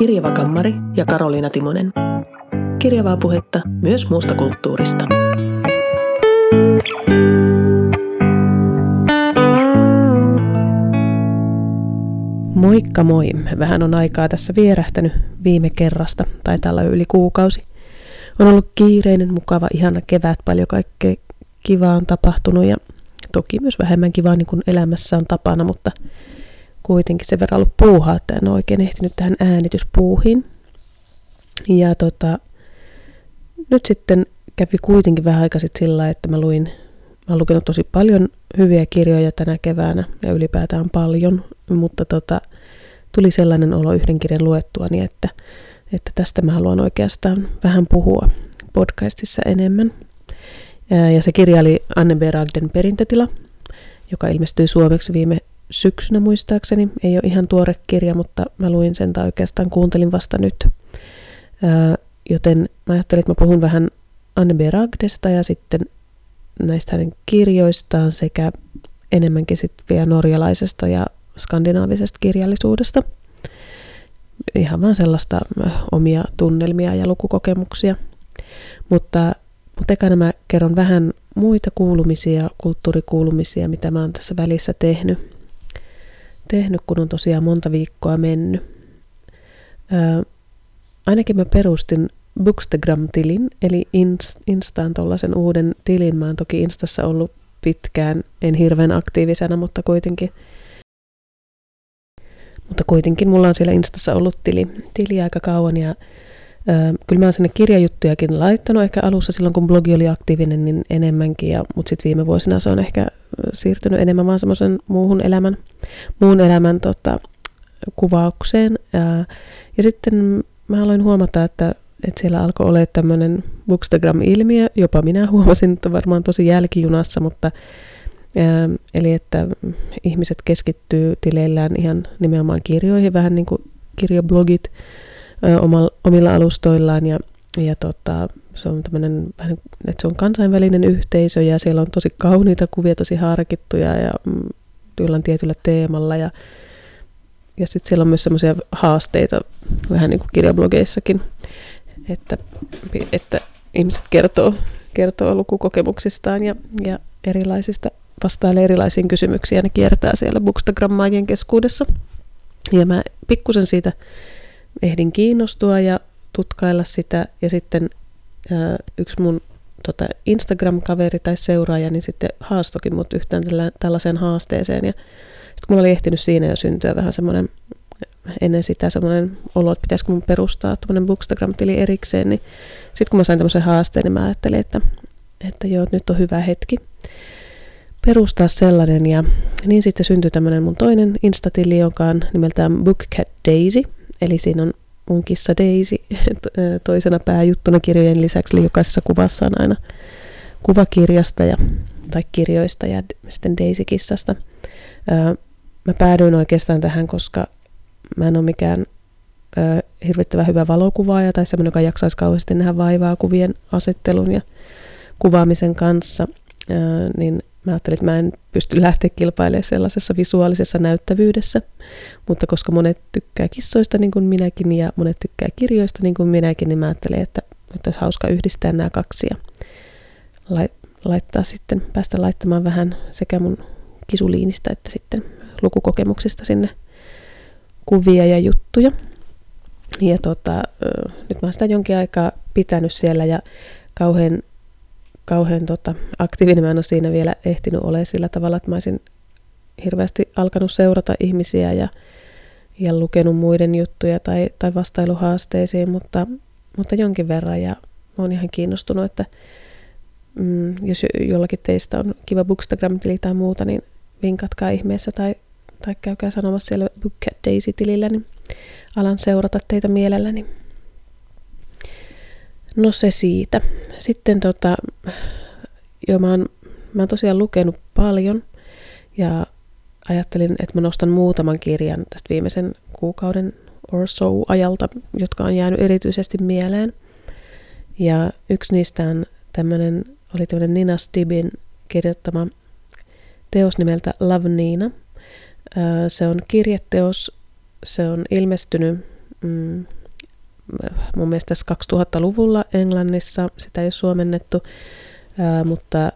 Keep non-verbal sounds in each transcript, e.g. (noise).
Kirjava Kammari ja Karoliina Timonen. Kirjavaa puhetta myös muusta kulttuurista. Moikka moi! Vähän on aikaa tässä vierähtänyt viime kerrasta, tai tällä yli kuukausi. On ollut kiireinen, mukava, ihana kevät, paljon kaikkea kivaa on tapahtunut ja toki myös vähemmän kivaa niin kuin elämässä on tapana, mutta kuitenkin sen verran ollut puuhaa, että en oikein ehtinyt tähän äänityspuuhiin. Ja tota, nyt sitten kävi kuitenkin vähän aikaa sitten sillä, että mä luin, mä olen lukenut tosi paljon hyviä kirjoja tänä keväänä ja ylipäätään paljon, mutta tota, tuli sellainen olo yhden kirjan luettua, niin että, että tästä mä haluan oikeastaan vähän puhua podcastissa enemmän. Ja se kirja oli Anne Beragden perintötila, joka ilmestyi suomeksi viime syksynä muistaakseni. Ei ole ihan tuore kirja, mutta mä luin sen tai oikeastaan kuuntelin vasta nyt. Joten mä ajattelin, että mä puhun vähän Anne Beragdesta ja sitten näistä hänen kirjoistaan sekä enemmänkin sitten vielä norjalaisesta ja skandinaavisesta kirjallisuudesta. Ihan vaan sellaista omia tunnelmia ja lukukokemuksia. Mutta mutta ekana mä kerron vähän muita kuulumisia, kulttuurikuulumisia, mitä mä oon tässä välissä tehnyt, tehnyt kun on tosiaan monta viikkoa mennyt. Ää, ainakin mä perustin Bookstagram-tilin, eli Instaan tuollaisen uuden tilin. Mä oon toki Instassa ollut pitkään, en hirveän aktiivisena, mutta kuitenkin mutta kuitenkin mulla on siellä Instassa ollut tili, tili aika kauan ja kyllä mä oon sinne kirjajuttujakin laittanut ehkä alussa silloin, kun blogi oli aktiivinen, niin enemmänkin, ja, mutta sitten viime vuosina se on ehkä siirtynyt enemmän vaan semmoisen muuhun elämän, muun elämän tota, kuvaukseen. Ja, ja sitten mä aloin huomata, että, että siellä alkoi olla tämmöinen Bookstagram-ilmiö, jopa minä huomasin, että varmaan tosi jälkijunassa, mutta eli että ihmiset keskittyy tileillään ihan nimenomaan kirjoihin, vähän niin kuin kirjablogit, omilla alustoillaan ja, ja tota, se on tämmöinen, että se on kansainvälinen yhteisö ja siellä on tosi kauniita kuvia, tosi harkittuja ja mm, jollain tietyllä teemalla ja, ja sitten siellä on myös semmoisia haasteita vähän niin kuin kirjablogeissakin, että, että ihmiset kertoo, kertoo lukukokemuksistaan ja, ja erilaisista vastailee erilaisiin kysymyksiin ja ne kiertää siellä bookstagrammaajien keskuudessa. Ja mä pikkusen siitä ehdin kiinnostua ja tutkailla sitä. Ja sitten ää, yksi mun tota, Instagram-kaveri tai seuraaja, niin sitten haastokin mut yhtään tällaiseen haasteeseen. Ja sitten mulla oli ehtinyt siinä jo syntyä vähän semmoinen, ennen sitä semmoinen olo, että pitäisikö mun perustaa tuommoinen Bookstagram-tili erikseen, niin sitten kun mä sain tämmöisen haasteen, niin mä ajattelin, että, että joo, nyt on hyvä hetki perustaa sellainen. Ja niin sitten syntyi tämmöinen mun toinen instatili, joka on nimeltään Bookcat Daisy – Eli siinä on mun kissa Daisy (laughs) toisena pääjuttuna kirjojen lisäksi, eli jokaisessa kuvassa on aina kuva kirjasta ja, tai kirjoista ja sitten Daisy-kissasta. Mä päädyin oikeastaan tähän, koska mä en ole mikään hirvittävän hyvä valokuvaaja tai semmoinen, joka jaksaisi kauheasti nähdä vaivaa kuvien asettelun ja kuvaamisen kanssa, niin Mä ajattelin, että mä en pysty lähteä kilpailemaan sellaisessa visuaalisessa näyttävyydessä, mutta koska monet tykkää kissoista niin kuin minäkin ja monet tykkää kirjoista niin kuin minäkin, niin mä ajattelin, että nyt olisi hauska yhdistää nämä kaksi ja laittaa sitten, päästä laittamaan vähän sekä mun kisuliinista että sitten lukukokemuksista sinne kuvia ja juttuja. Ja tota, nyt mä oon sitä jonkin aikaa pitänyt siellä ja kauhean kauhean tota, aktiivinen. Mä en ole siinä vielä ehtinyt ole sillä tavalla, että mä olisin hirveästi alkanut seurata ihmisiä ja, ja lukenut muiden juttuja tai, tai vastailuhaasteisiin, mutta, mutta jonkin verran. Ja mä oon ihan kiinnostunut, että mm, jos jollakin teistä on kiva Bookstagram-tili tai muuta, niin vinkatkaa ihmeessä tai, tai käykää sanomassa siellä Bookcat Daisy-tilillä, niin alan seurata teitä mielelläni. No se siitä. Sitten tota, jo mä oon, mä oon tosiaan lukenut paljon ja ajattelin, että mä nostan muutaman kirjan tästä viimeisen kuukauden or so ajalta, jotka on jäänyt erityisesti mieleen. Ja yksi niistä on tämmönen, oli tämmöinen Nina Stibin kirjoittama teos nimeltä Love Nina. Se on kirjeteos, se on ilmestynyt mm, mun mielestä tässä 2000-luvulla Englannissa, sitä ei ole suomennettu, mutta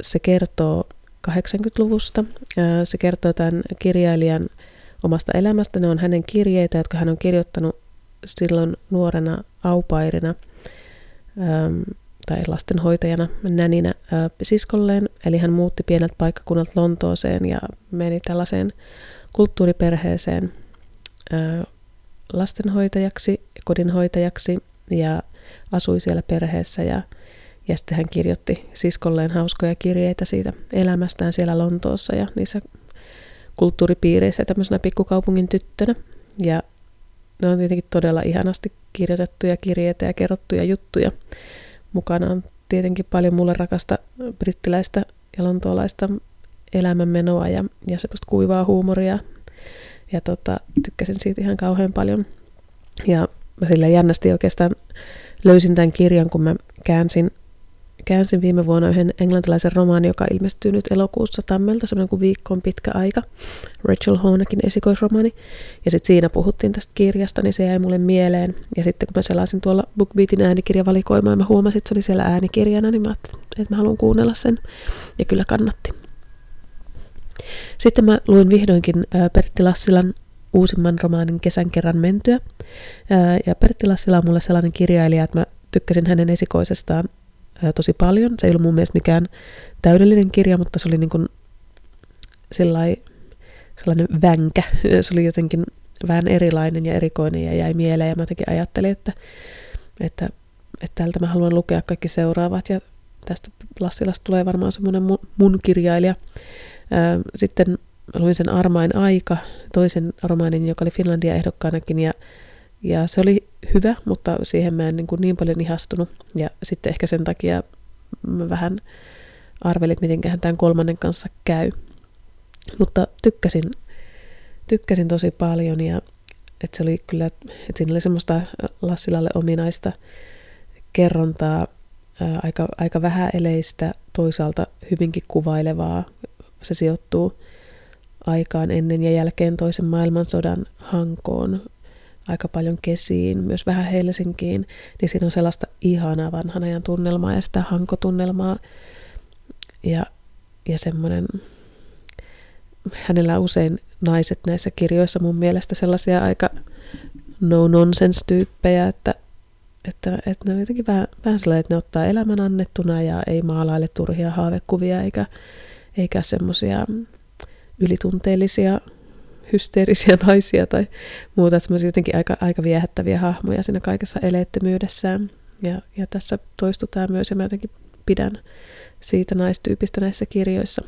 se kertoo 80-luvusta. Ää, se kertoo tämän kirjailijan omasta elämästä. Ne on hänen kirjeitä, jotka hän on kirjoittanut silloin nuorena aupairina tai lastenhoitajana, näninä siskolleen. Eli hän muutti pieneltä paikkakunnalta Lontooseen ja meni tällaiseen kulttuuriperheeseen lastenhoitajaksi, kodinhoitajaksi ja asui siellä perheessä ja, ja sitten hän kirjoitti siskolleen hauskoja kirjeitä siitä elämästään siellä Lontoossa ja niissä kulttuuripiireissä tämmöisenä pikkukaupungin tyttönä. Ja ne on tietenkin todella ihanasti kirjoitettuja kirjeitä ja kerrottuja juttuja. Mukana on tietenkin paljon mulle rakasta brittiläistä ja lontoolaista elämänmenoa ja, ja semmoista kuivaa huumoria ja tota, tykkäsin siitä ihan kauhean paljon. Ja mä sillä jännästi oikeastaan löysin tämän kirjan, kun mä käänsin, käänsin viime vuonna yhden englantilaisen romaanin, joka ilmestyy nyt elokuussa Tammelta, semmoinen kuin viikko on pitkä aika, Rachel Honakin esikoisromaani. Ja sitten siinä puhuttiin tästä kirjasta, niin se jäi mulle mieleen. Ja sitten kun mä selasin tuolla BookBeatin äänikirjavalikoimaa ja mä huomasin, että se oli siellä äänikirjana, niin mä ajattelin, että mä haluan kuunnella sen. Ja kyllä kannatti. Sitten mä luin vihdoinkin Pertti Lassilan uusimman romaanin Kesän kerran mentyä. Ja Pertti Lassila on mulle sellainen kirjailija, että mä tykkäsin hänen esikoisestaan tosi paljon. Se ei ollut mun mielestä mikään täydellinen kirja, mutta se oli niin kuin sellainen vänkä. (laughs) Se oli jotenkin vähän erilainen ja erikoinen ja jäi mieleen. Ja mä jotenkin ajattelin, että, että, että tältä mä haluan lukea kaikki seuraavat. Ja tästä Lassilasta tulee varmaan semmoinen mun kirjailija. Sitten luin sen Armain aika, toisen romaanin, joka oli Finlandia ehdokkaanakin, ja, ja se oli hyvä, mutta siihen mä en niin, kuin niin paljon ihastunut. Ja sitten ehkä sen takia mä vähän arvelin, että mitenköhän tämän kolmannen kanssa käy. Mutta tykkäsin, tykkäsin tosi paljon ja että se oli kyllä, että siinä oli semmoista Lassilalle ominaista kerrontaa, ää, aika, aika vähäeleistä, toisaalta hyvinkin kuvailevaa se sijoittuu aikaan ennen ja jälkeen toisen maailmansodan hankoon, aika paljon kesiin, myös vähän Helsinkiin, niin siinä on sellaista ihanaa vanhan ajan tunnelmaa ja sitä hankotunnelmaa. Ja, ja semmoinen, hänellä usein naiset näissä kirjoissa mun mielestä sellaisia aika no-nonsense-tyyppejä, että, että, että ne on jotenkin vähän, vähän sellainen, että ne ottaa elämän annettuna ja ei maalaile turhia haavekuvia eikä, eikä semmoisia ylitunteellisia, hysteerisiä (laughs) naisia tai muuta, semmoisia jotenkin aika, aika viehättäviä hahmoja siinä kaikessa eleettömyydessään. Ja, ja tässä toistutaan myös, ja mä jotenkin pidän siitä naistyypistä näissä kirjoissa.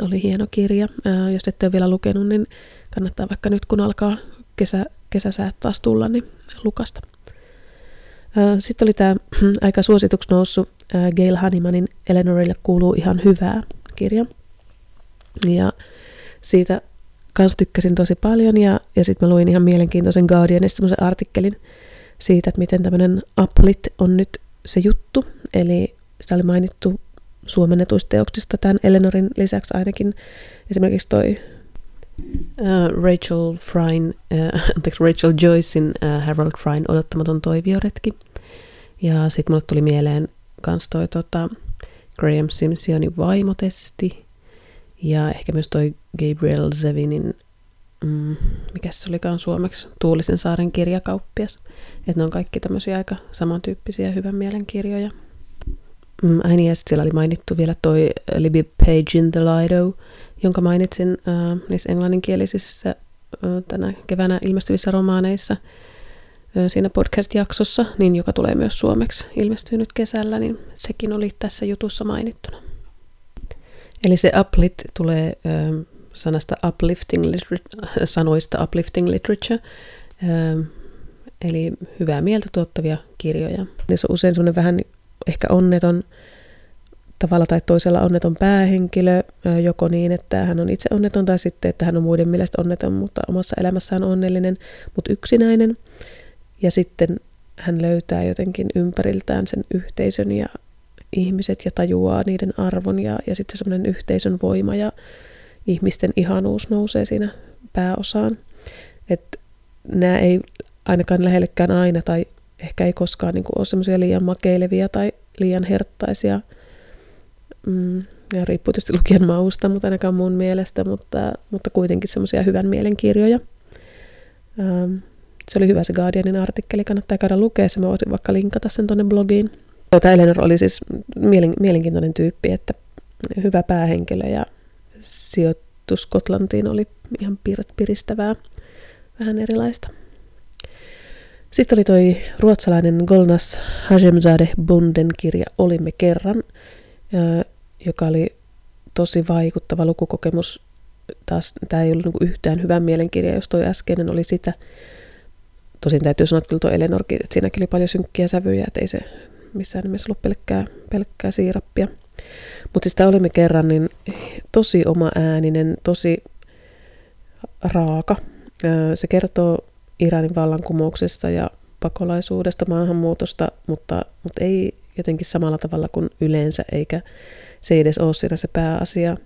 Oli hieno kirja. Ää, jos ette ole vielä lukenut, niin kannattaa vaikka nyt, kun alkaa kesä, kesäsäät taas tulla, niin lukasta. Sitten oli tämä (clears throat) aika suosituksi noussut Gail Hannimanin Eleanorille kuuluu ihan hyvää kirja. Ja siitä kans tykkäsin tosi paljon ja, ja sitten mä luin ihan mielenkiintoisen Guardianista semmoisen artikkelin siitä, että miten tämmöinen Applit on nyt se juttu. Eli sitä oli mainittu suomennetuista teoksista tämän Elenorin lisäksi ainakin esimerkiksi toi uh, Rachel Fryn, (laughs) uh, Rachel Joycein uh, Harold Fryn odottamaton toivioretki. Ja sitten mulle tuli mieleen kans toi tota, Graham Simpsonin vaimotesti. Ja ehkä myös toi Gabriel Zevinin, mm, mikä se olikaan suomeksi, Tuulisen saaren kirjakauppias. Että ne on kaikki tämmöisiä aika samantyyppisiä hyvän mielen kirjoja. Mm, ai niin, ja siellä oli mainittu vielä toi Libby Page in the Lido, jonka mainitsin äh, niissä englanninkielisissä äh, tänä keväänä ilmestyvissä romaaneissa – siinä podcast-jaksossa, niin joka tulee myös suomeksi, ilmestyy nyt kesällä, niin sekin oli tässä jutussa mainittuna. Eli se uplit tulee ö, sanasta uplifting (laughs) sanoista uplifting literature, ö, eli hyvää mieltä tuottavia kirjoja. Niissä on usein semmoinen vähän ehkä onneton, tavalla tai toisella onneton päähenkilö, joko niin, että hän on itse onneton tai sitten, että hän on muiden mielestä onneton, mutta omassa elämässään onnellinen, mutta yksinäinen. Ja sitten hän löytää jotenkin ympäriltään sen yhteisön ja ihmiset ja tajuaa niiden arvon ja, ja sitten semmoinen yhteisön voima ja ihmisten ihanuus nousee siinä pääosaan. Et nämä ei ainakaan lähellekään aina tai ehkä ei koskaan niin ole semmoisia liian makeilevia tai liian herttaisia. Mm, ja riippuu tietysti lukijan mausta, mutta ainakaan mun mielestä, mutta, mutta kuitenkin semmoisia hyvän mielen kirjoja. Ähm, se oli hyvä se Guardianin artikkeli, kannattaa käydä lukea se, mä voisin vaikka linkata sen tuonne blogiin. Tämä Eleanor oli siis mielen, mielenkiintoinen tyyppi, että hyvä päähenkilö ja sijoitus Skotlantiin oli ihan piristävää, vähän erilaista. Sitten oli toi ruotsalainen Golnas Hashemzade Bonden kirja Olimme kerran, joka oli tosi vaikuttava lukukokemus. Taas tämä ei ollut niinku yhtään hyvän mielenkirja, jos toi äskeinen oli sitä. Tosin täytyy sanoa, että kyllä tuo Elenorkin, että siinäkin oli paljon synkkiä sävyjä, että ei se missään nimessä ollut pelkkää, pelkkää siirappia. Mutta siis tämä olimme kerran, niin tosi oma ääninen, tosi raaka. Se kertoo Iranin vallankumouksesta ja pakolaisuudesta, maahanmuutosta, mutta, mutta ei jotenkin samalla tavalla kuin yleensä, eikä se ei edes ole siinä se pääasia.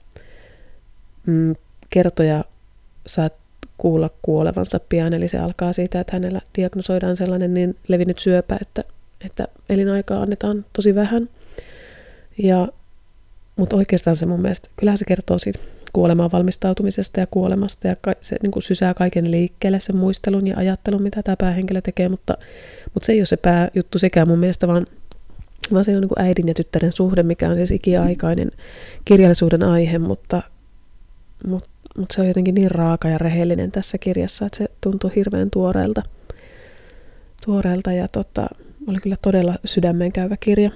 Mm, kertoja saat kuulla kuolevansa pian, eli se alkaa siitä, että hänellä diagnosoidaan sellainen niin levinnyt syöpä, että, että elinaikaa annetaan tosi vähän. Ja, mutta oikeastaan se mun mielestä, kyllähän se kertoo siitä kuolemaan valmistautumisesta ja kuolemasta ja se niin kuin sysää kaiken liikkeelle sen muistelun ja ajattelun, mitä tämä päähenkilö tekee, mutta, mutta se ei ole se pääjuttu sekään mun mielestä, vaan, vaan se on niin kuin äidin ja tyttären suhde, mikä on siis ikiaikainen kirjallisuuden aihe, mutta, mutta, mutta se on jotenkin niin raaka ja rehellinen tässä kirjassa, että se tuntuu hirveän tuoreelta, tuoreelta ja tota, oli kyllä todella sydämeen käyvä kirja.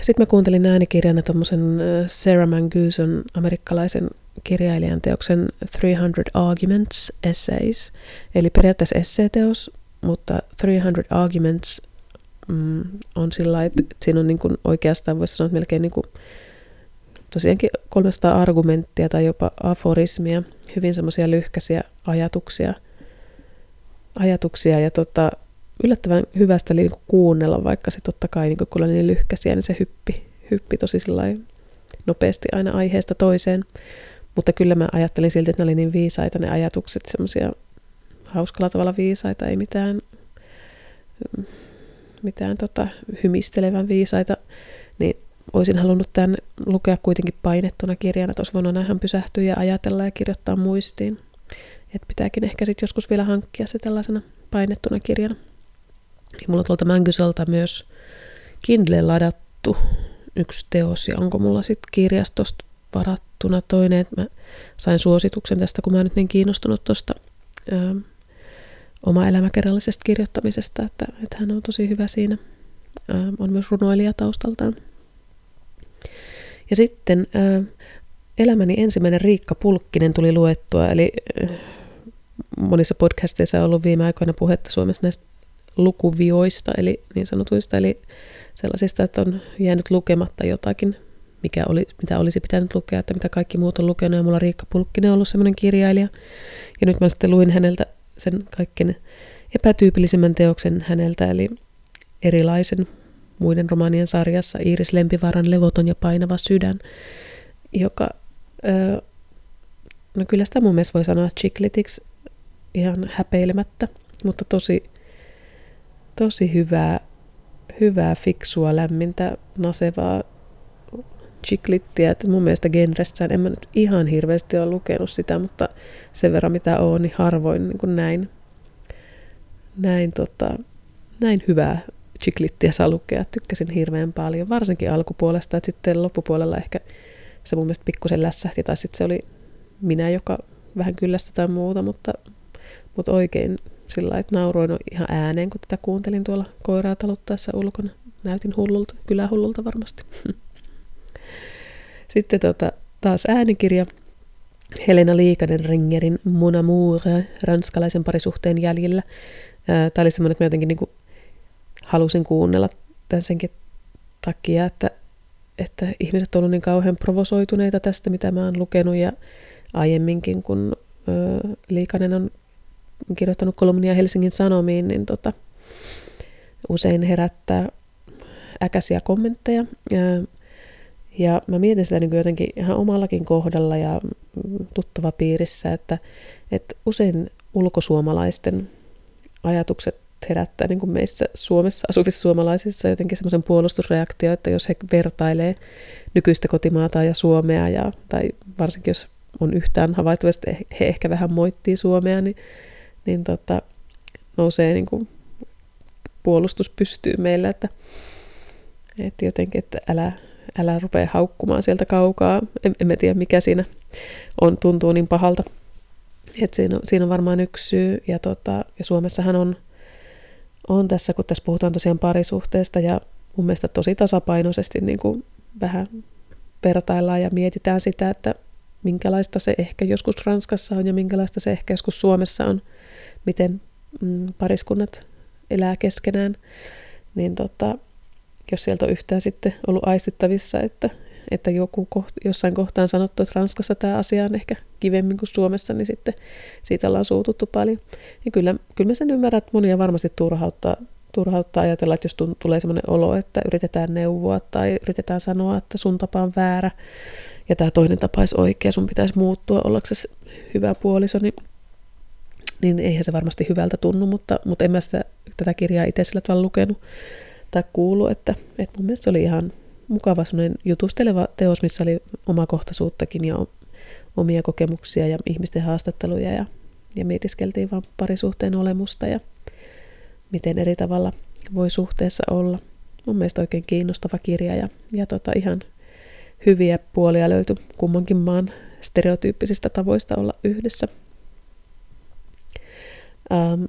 Sitten mä kuuntelin äänikirjana tuommoisen Sarah Manguson amerikkalaisen kirjailijan teoksen 300 Arguments Essays, eli periaatteessa esseeteos, mutta 300 Arguments mm, on sillä että siinä on niin kuin oikeastaan voisi sanoa, että melkein niin kuin tosiaankin 300 argumenttia tai jopa aforismia, hyvin semmoisia lyhkäisiä ajatuksia, ajatuksia ja tota, yllättävän hyvästä niin kuin kuunnella, vaikka se totta kai niin kun niin lyhkäisiä, niin se hyppi, hyppi tosi nopeasti aina aiheesta toiseen. Mutta kyllä mä ajattelin silti, että ne oli niin viisaita ne ajatukset, semmoisia hauskalla tavalla viisaita, ei mitään, mitään tota, hymistelevän viisaita, niin olisin halunnut tämän lukea kuitenkin painettuna kirjana, että olisi voinut ihan pysähtyä ja ajatella ja kirjoittaa muistiin. Että pitääkin ehkä sitten joskus vielä hankkia se tällaisena painettuna kirjana. Ja mulla tuolta Mänkyseltä myös Kindle ladattu yksi teos, ja onko mulla sitten kirjastosta varattuna toinen, että mä sain suosituksen tästä, kun mä nyt niin kiinnostunut tuosta oma elämäkerrallisesta kirjoittamisesta, että, että hän on tosi hyvä siinä. Ö, on myös runoilija taustaltaan. Ja sitten ö, elämäni ensimmäinen Riikka Pulkkinen tuli luettua, eli ö, monissa podcasteissa on ollut viime aikoina puhetta Suomessa näistä lukuvioista, eli niin sanotuista, eli sellaisista, että on jäänyt lukematta jotakin mikä oli, mitä olisi pitänyt lukea, että mitä kaikki muut on lukenut. Ja mulla Riikka Pulkkinen on ollut semmoinen kirjailija. Ja nyt mä sitten luin häneltä sen kaikkein epätyypillisimmän teoksen häneltä, eli erilaisen muiden romaanien sarjassa Iiris Lempivaaran Levoton ja painava sydän, joka, öö, no kyllä sitä mun mielestä voi sanoa chiklitiksi ihan häpeilemättä, mutta tosi, tosi hyvää, hyvää, fiksua, lämmintä, nasevaa chiklittiä, että mun mielestä genressään en mä nyt ihan hirveästi ole lukenut sitä, mutta sen verran mitä on, niin harvoin niin kuin näin, näin, tota, näin hyvää chiklittiä saa lukea. Tykkäsin hirveän paljon, varsinkin alkupuolesta, että sitten loppupuolella ehkä se mun mielestä pikkusen lässähti, tai sitten se oli minä, joka vähän kyllästyi tai muuta, mutta, mutta oikein sillä että nauroin ihan ääneen, kun tätä kuuntelin tuolla koiraa taluttaessa ulkona. Näytin hullulta, kylähullulta varmasti. (laughs) Sitten tota, taas äänikirja Helena Liikanen Ringerin Mon Amour, ranskalaisen parisuhteen jäljellä. Tämä oli semmoinen, että mä jotenkin niin kuin halusin kuunnella tämän senkin takia, että, että ihmiset ovat niin kauhean provosoituneita tästä, mitä mä oon lukenut ja aiemminkin, kun Liikanen on kirjoittanut kolumnia Helsingin Sanomiin, niin tota, usein herättää äkäisiä kommentteja. Ja mä mietin sitä niin jotenkin ihan omallakin kohdalla ja tuttava piirissä, että, että usein ulkosuomalaisten ajatukset herättää niin kuin meissä Suomessa asuvissa suomalaisissa jotenkin semmoisen puolustusreaktio, että jos he vertailee nykyistä kotimaata ja Suomea, ja, tai varsinkin jos on yhtään havaittavasti, he ehkä vähän moittii Suomea, niin, niin tota, nousee niin kuin puolustus pystyy meillä, että, että jotenkin, että älä, älä rupea haukkumaan sieltä kaukaa. En, en mä tiedä, mikä siinä on, tuntuu niin pahalta. Et siinä, on, siinä on varmaan yksi syy, ja, tota, ja Suomessahan on, on tässä, kun tässä puhutaan tosiaan parisuhteesta, ja mun mielestä tosi tasapainoisesti niin kuin vähän vertaillaan ja mietitään sitä, että minkälaista se ehkä joskus Ranskassa on ja minkälaista se ehkä joskus Suomessa on, miten mm, pariskunnat elää keskenään, niin tota, jos sieltä on yhtään sitten ollut aistittavissa, että, että joku koht, jossain kohtaan sanottu, että Ranskassa tämä asia on ehkä kivemmin kuin Suomessa, niin sitten siitä ollaan suututtu paljon. Ja kyllä, kyllä mä sen ymmärrän, että monia varmasti turhauttaa, turhauttaa ajatella, että jos tulee sellainen olo, että yritetään neuvoa tai yritetään sanoa, että sun tapa on väärä ja tämä toinen tapa olisi oikea, sun pitäisi muuttua ollaksesi hyvä puoliso, niin, niin eihän se varmasti hyvältä tunnu, mutta, mutta en mä sitä, tätä kirjaa itse sillä tavalla lukenut tai kuullut, että, että mun mielestä se oli ihan mukava jutusteleva teos, missä oli omakohtaisuuttakin ja omia kokemuksia ja ihmisten haastatteluja ja, ja mietiskeltiin vaan parisuhteen olemusta ja miten eri tavalla voi suhteessa olla. Mun mielestä oikein kiinnostava kirja ja, ja tota ihan hyviä puolia löytyi kummankin maan stereotyyppisistä tavoista olla yhdessä. Ähm,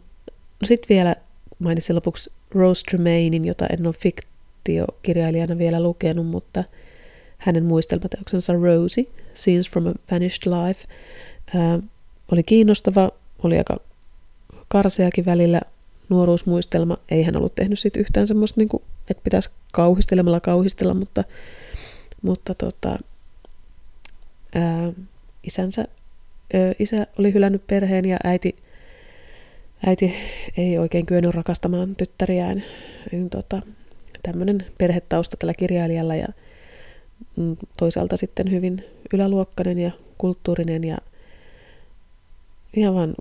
no Sitten vielä mainitsin lopuksi Rose Tremainin, jota en ole fiktiokirjailijana vielä lukenut, mutta hänen muistelmateoksensa Rosie, Scenes from a Vanished Life, ää, oli kiinnostava, oli aika karseakin välillä nuoruusmuistelma. Ei hän ollut tehnyt siitä yhtään semmoista, niin kuin, että pitäisi kauhistelemalla kauhistella, mutta, mutta tota, ää, isänsä, ää, isä oli hylännyt perheen ja äiti – äiti ei oikein kyennyt rakastamaan tyttäriään. Niin tota, tämmöinen perhetausta tällä kirjailijalla ja mm, toisaalta sitten hyvin yläluokkainen ja kulttuurinen ja ihan vaan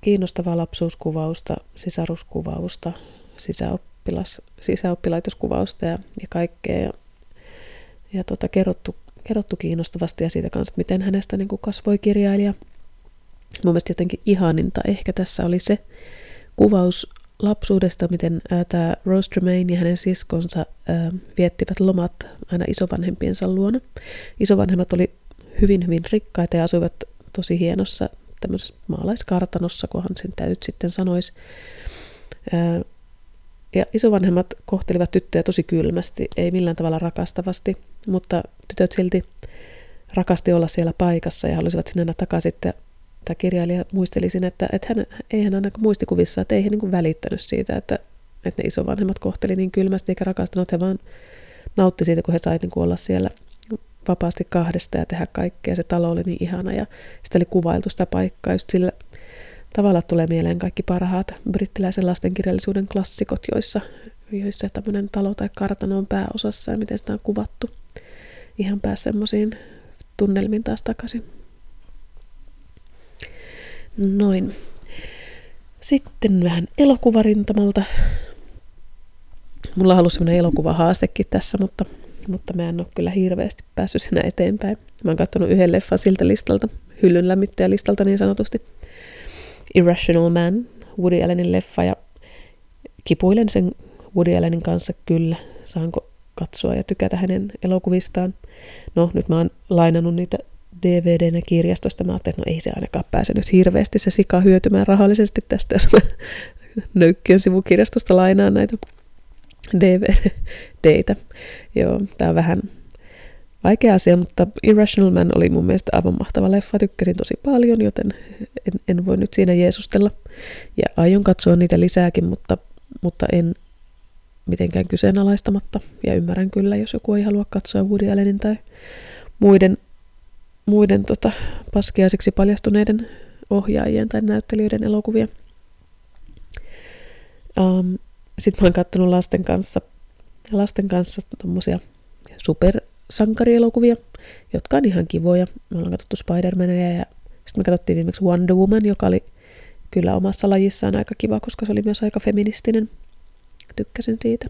kiinnostavaa lapsuuskuvausta, sisaruskuvausta, sisäoppilas, sisäoppilaitoskuvausta ja, ja kaikkea. Ja, ja tota, kerrottu, kerrottu kiinnostavasti ja siitä kanssa, miten hänestä niin kasvoi kirjailija – Mun mielestä jotenkin ihaninta ehkä tässä oli se kuvaus lapsuudesta, miten tämä Rose Tremaine ja hänen siskonsa ää, viettivät lomat aina isovanhempiensa luona. Isovanhemmat oli hyvin, hyvin rikkaita ja asuivat tosi hienossa tämmöisessä maalaiskartanossa, kunhan sen täytyy sitten sanoisi. Ja isovanhemmat kohtelivat tyttöjä tosi kylmästi, ei millään tavalla rakastavasti, mutta tytöt silti rakasti olla siellä paikassa ja halusivat sinne aina takaisin tämä kirjailija muistelisin, että, että hän, ei hän aina muistikuvissa, että ei hän niin välittänyt siitä, että, että ne isovanhemmat kohteli niin kylmästi eikä rakastanut, he vaan nautti siitä, kun he saivat niin olla siellä vapaasti kahdesta ja tehdä kaikkea. Se talo oli niin ihana ja sitä oli kuvailtu sitä paikkaa just sillä tavalla tulee mieleen kaikki parhaat brittiläisen lastenkirjallisuuden klassikot, joissa, joissa tämmöinen talo tai kartano on pääosassa ja miten sitä on kuvattu. Ihan pääsi semmoisiin tunnelmiin taas takaisin. Noin. Sitten vähän elokuvarintamalta. Mulla ollut semmoinen elokuvahaastekin tässä, mutta, mutta mä en ole kyllä hirveästi päässyt siinä eteenpäin. Mä oon katsonut yhden leffan siltä listalta, hyllyn listalta niin sanotusti. Irrational Man, Woody Allenin leffa, ja kipuilen sen Woody Allenin kanssa kyllä. Saanko katsoa ja tykätä hänen elokuvistaan. No, nyt mä oon lainannut niitä DVDnä kirjastosta. Mä ajattelin, että no ei se ainakaan pääse nyt hirveästi se sika hyötymään rahallisesti tästä, jos mä (laughs) nöykkiön sivukirjastosta lainaan näitä DVDitä. (laughs) Joo, tää on vähän vaikea asia, mutta Irrational Man oli mun mielestä aivan mahtava leffa. Tykkäsin tosi paljon, joten en, en voi nyt siinä jeesustella. Ja aion katsoa niitä lisääkin, mutta, mutta en mitenkään kyseenalaistamatta. Ja ymmärrän kyllä, jos joku ei halua katsoa Woody Allenin tai muiden muiden tota, paskiaiseksi paljastuneiden ohjaajien tai näyttelijöiden elokuvia. Um, Sitten mä oon katsonut lasten kanssa, lasten kanssa tommosia supersankarielokuvia, jotka on ihan kivoja. Me ollaan katsottu Spider-Mania ja sitten me katsottiin viimeksi Wonder Woman, joka oli kyllä omassa lajissaan aika kiva, koska se oli myös aika feministinen. Tykkäsin siitä.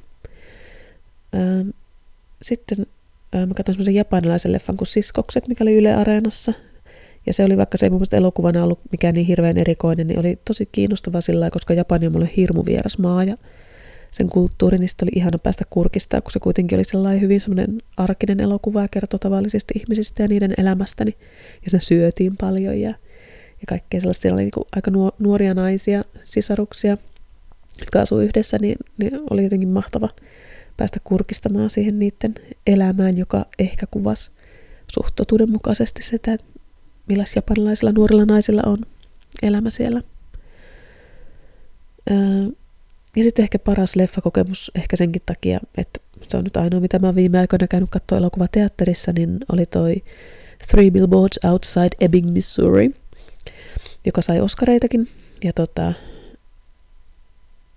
Sitten mä katsoin semmoisen japanilaisen leffan kuin Siskokset, mikä oli Yle Areenassa. Ja se oli, vaikka se ei mun mielestä elokuvana ollut mikään niin hirveän erikoinen, niin oli tosi kiinnostava sillä koska Japani on mulle hirmu vieras maa ja sen kulttuuri, niin oli ihana päästä kurkistaa, kun se kuitenkin oli sellainen hyvin semmoinen arkinen elokuva ja kertoi tavallisista ihmisistä ja niiden elämästä, niin, ja se syötiin paljon ja, ja kaikkea sellaista. Siellä oli niin aika nuoria naisia, sisaruksia, jotka asuu yhdessä, niin, niin oli jotenkin mahtava päästä kurkistamaan siihen niiden elämään, joka ehkä kuvasi suht totuudenmukaisesti sitä, että japanilaisilla nuorilla naisilla on elämä siellä. Ja sitten ehkä paras leffakokemus, ehkä senkin takia, että se on nyt ainoa, mitä mä oon viime aikoina käynyt katsoa elokuva teatterissa, niin oli toi Three Billboards Outside Ebbing, Missouri, joka sai Oscareitakin. Ja tota,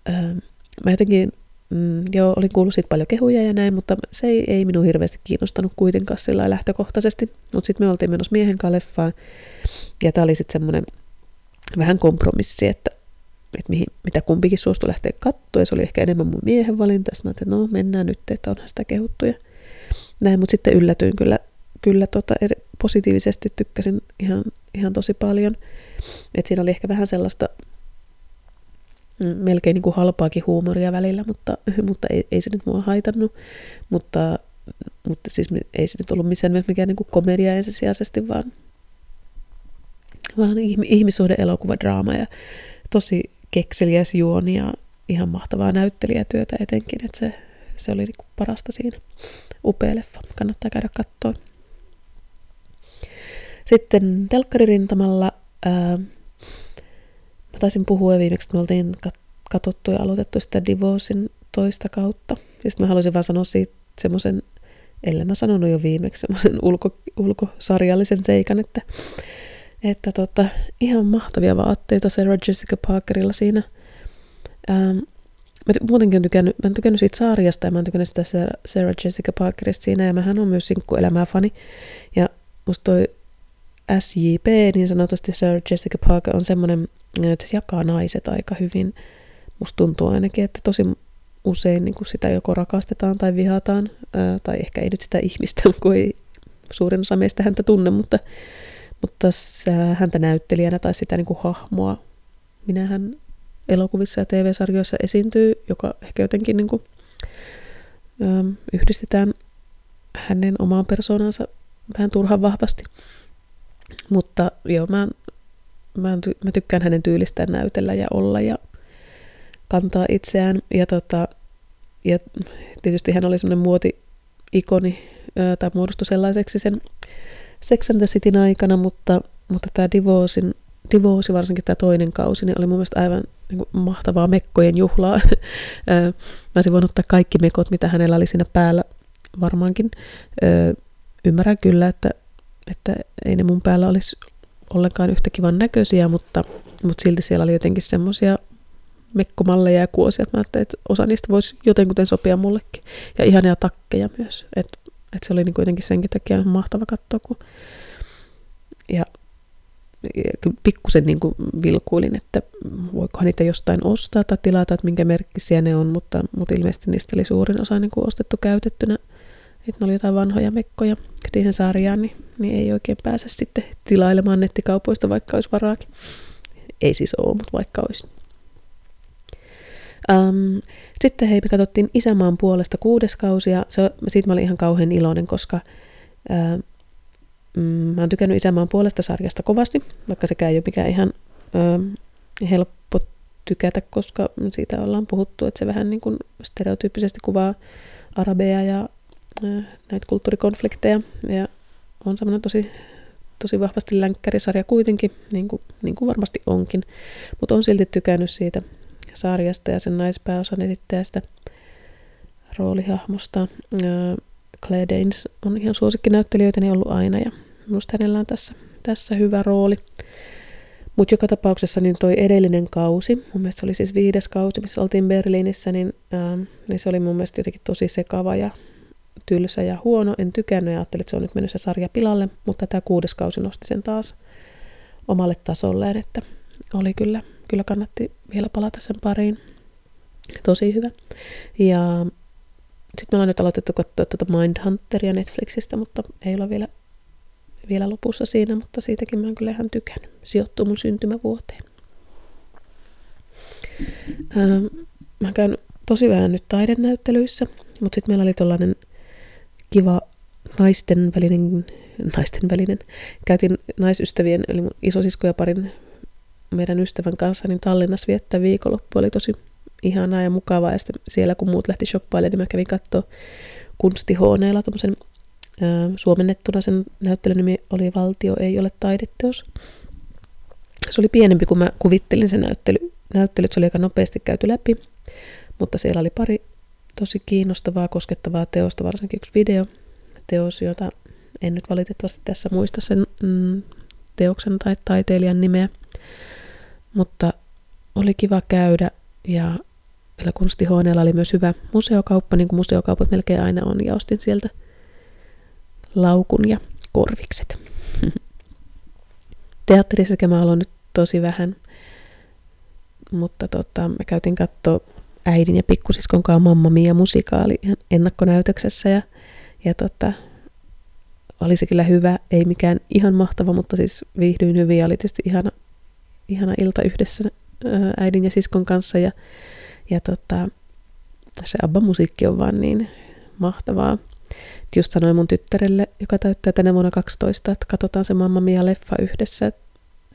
ää, mä jotenkin, mm, joo, olin kuullut siitä paljon kehuja ja näin, mutta se ei, ei minun hirveästi kiinnostanut kuitenkaan sillä lähtökohtaisesti. Mutta sitten me oltiin menossa miehen kanssa ja tämä oli sitten semmoinen vähän kompromissi, että että mihin, mitä kumpikin suostui lähteä katsoa, ja se oli ehkä enemmän mun miehen valinta, mä että no mennään nyt, että onhan sitä kehuttu ja näin, mutta sitten yllätyin kyllä, kyllä tota, eri, positiivisesti, tykkäsin ihan, ihan tosi paljon, että siinä oli ehkä vähän sellaista melkein niin kuin halpaakin huumoria välillä, mutta, (laughs) mutta ei, ei se nyt mua haitannut, mutta, mutta siis ei se nyt ollut missään nimessä mikään niin kuin komedia ensisijaisesti, vaan, vaan ihmissuhde-elokuva, draama ja tosi kekseliäs juoni ja ihan mahtavaa näyttelijätyötä etenkin, että se, se oli niinku parasta siinä. Upea leffa, kannattaa käydä katsoa. Sitten telkkaririntamalla, ää, taisin puhua viimeksi, että me oltiin katsottu ja aloitettu sitä Divorcein toista kautta. Ja sitten mä haluaisin vaan sanoa siitä semmoisen, ellei mä sanonut jo viimeksi, semmoisen ulko, ulkosarjallisen seikan, että että tota, ihan mahtavia vaatteita Sarah Jessica Parkerilla siinä. Ähm, mä muutenkin on tykännyt, mä oon tykännyt siitä sarjasta ja mä oon tykännyt sitä Sarah Jessica Parkerista siinä ja mähän on myös sinkkuelämää fani. Ja musta toi SJP, niin sanotusti Sarah Jessica Parker on semmoinen, että se jakaa naiset aika hyvin. Musta tuntuu ainakin, että tosi usein niin sitä joko rakastetaan tai vihataan, ää, tai ehkä ei nyt sitä ihmistä, (laughs) kun ei suurin osa meistä häntä tunne, mutta mutta häntä näyttelijänä tai sitä niin kuin hahmoa, minähän elokuvissa ja TV-sarjoissa esiintyy, joka ehkä jotenkin niin kuin, yhdistetään hänen omaan persoonansa vähän turhan vahvasti. Mutta joo, mä, mä, mä tykkään hänen tyylistään näytellä ja olla ja kantaa itseään. Ja, tota, ja tietysti hän oli semmoinen muoti-ikoni, tai muodostui sellaiseksi sen Sex and the Cityn aikana, mutta, mutta tämä Divorcein, Divorce, varsinkin tämä toinen kausi, niin oli mun mielestä aivan niin kuin, mahtavaa mekkojen juhlaa. (laughs) mä olisin voinut ottaa kaikki mekot, mitä hänellä oli siinä päällä varmaankin. Ymmärrän kyllä, että, että ei ne mun päällä olisi ollenkaan yhtä kivan näköisiä, mutta, mutta silti siellä oli jotenkin semmoisia mekkomalleja ja kuosia, että mä ajattelin, että osa niistä voisi jotenkuten sopia mullekin. Ja ihania takkeja myös. Että et se oli niin kuitenkin senkin takia mahtava katsoa, kun ja, ja pikkusen niin kuin vilkuilin, että voikohan niitä jostain ostaa tai tilata, että minkä merkkisiä ne on, mutta, mutta ilmeisesti niistä oli suurin osa niin kuin ostettu käytettynä. Että ne oli jotain vanhoja mekkoja siihen sarjaan, niin, niin ei oikein pääse sitten tilailemaan nettikaupoista, vaikka olisi varaakin. Ei siis ole, mutta vaikka olisi. Um, sitten hei, me katsottiin Isämaan puolesta kuudes kausi, ja se, siitä mä olin ihan kauhean iloinen, koska mm, mä oon tykännyt Isämaan puolesta sarjasta kovasti, vaikka sekään ei ole mikään ihan uh, helppo tykätä, koska siitä ollaan puhuttu, että se vähän niin kuin stereotyyppisesti kuvaa arabeja ja näitä kulttuurikonflikteja, ja on semmoinen tosi tosi vahvasti länkkärisarja kuitenkin, niin kuin, niin kuin varmasti onkin, mutta on silti tykännyt siitä sarjasta ja sen naispääosan esittäjästä roolihahmosta. Claire Danes on ihan suosikkinäyttelijöitäni ollut aina ja minusta hänellä on tässä, tässä hyvä rooli. Mutta joka tapauksessa niin toi edellinen kausi, mun mielestä se oli siis viides kausi, missä oltiin Berliinissä, niin, ää, niin se oli mun mielestä jotenkin tosi sekava ja tylsä ja huono. En tykännyt ja ajattelin, että se on nyt mennyt se sarja pilalle, mutta tämä kuudes kausi nosti sen taas omalle tasolleen, että oli kyllä kyllä kannatti vielä palata sen pariin. Tosi hyvä. Ja sitten me ollaan nyt aloitettu katsoa tuota Mindhunteria Netflixistä, mutta ei olla vielä, vielä lopussa siinä, mutta siitäkin mä oon kyllä ihan tykännyt. Sijoittuu mun syntymävuoteen. Öö, mä käyn tosi vähän nyt taidenäyttelyissä, mutta sitten meillä oli tällainen kiva naisten välinen, naisten välinen, käytiin naisystävien, eli mun isosisko ja parin meidän ystävän kanssa, niin Tallinnassa viettää viikonloppu. Oli tosi ihanaa ja mukavaa. Ja sitten siellä, kun muut lähti shoppailemaan, niin mä kävin katsoa kunstihooneilla tuommoisen suomennettuna sen näyttelyn nimi oli Valtio ei ole taideteos. Se oli pienempi kuin mä kuvittelin se näyttely. Näyttelyt se oli aika nopeasti käyty läpi, mutta siellä oli pari tosi kiinnostavaa, koskettavaa teosta, varsinkin yksi video teos, jota en nyt valitettavasti tässä muista sen mm, teoksen tai taiteilijan nimeä, mutta oli kiva käydä ja vielä kunstihuoneella oli myös hyvä museokauppa, niin kuin museokaupat melkein aina on, ja ostin sieltä laukun ja korvikset. (laughs) Teatterissa mä aloin nyt tosi vähän, mutta tota, me käytiin katsoa äidin ja pikkusiskon kanssa Mamma Mia musikaali ennakkonäytöksessä ja, ja tota, oli se kyllä hyvä, ei mikään ihan mahtava, mutta siis viihdyin hyvin ja oli tietysti ihana, ihana ilta yhdessä äidin ja siskon kanssa ja, ja tota, se ABBA-musiikki on vaan niin mahtavaa. Just sanoin mun tyttärelle, joka täyttää tänä vuonna 12, että katsotaan se Mamma Mia-leffa yhdessä. Et,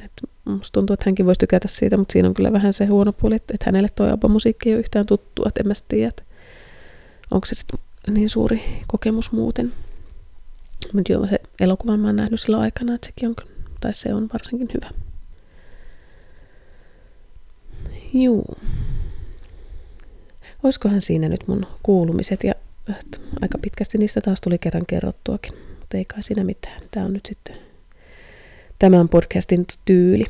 et musta tuntuu, että hänkin voisi tykätä siitä, mutta siinä on kyllä vähän se huono puoli, että, että hänelle toi ABBA-musiikki ei ole yhtään tuttua, että en mä tiedä, että onko se niin suuri kokemus muuten. Mutta joo, se elokuvan mä oon nähnyt silloin aikana, että sekin on, tai se on varsinkin hyvä. Juu. Oiskohan siinä nyt mun kuulumiset ja aika pitkästi niistä taas tuli kerran kerrottuakin, mutta ei kai siinä mitään. Tämä on nyt sitten tämän podcastin tyyli.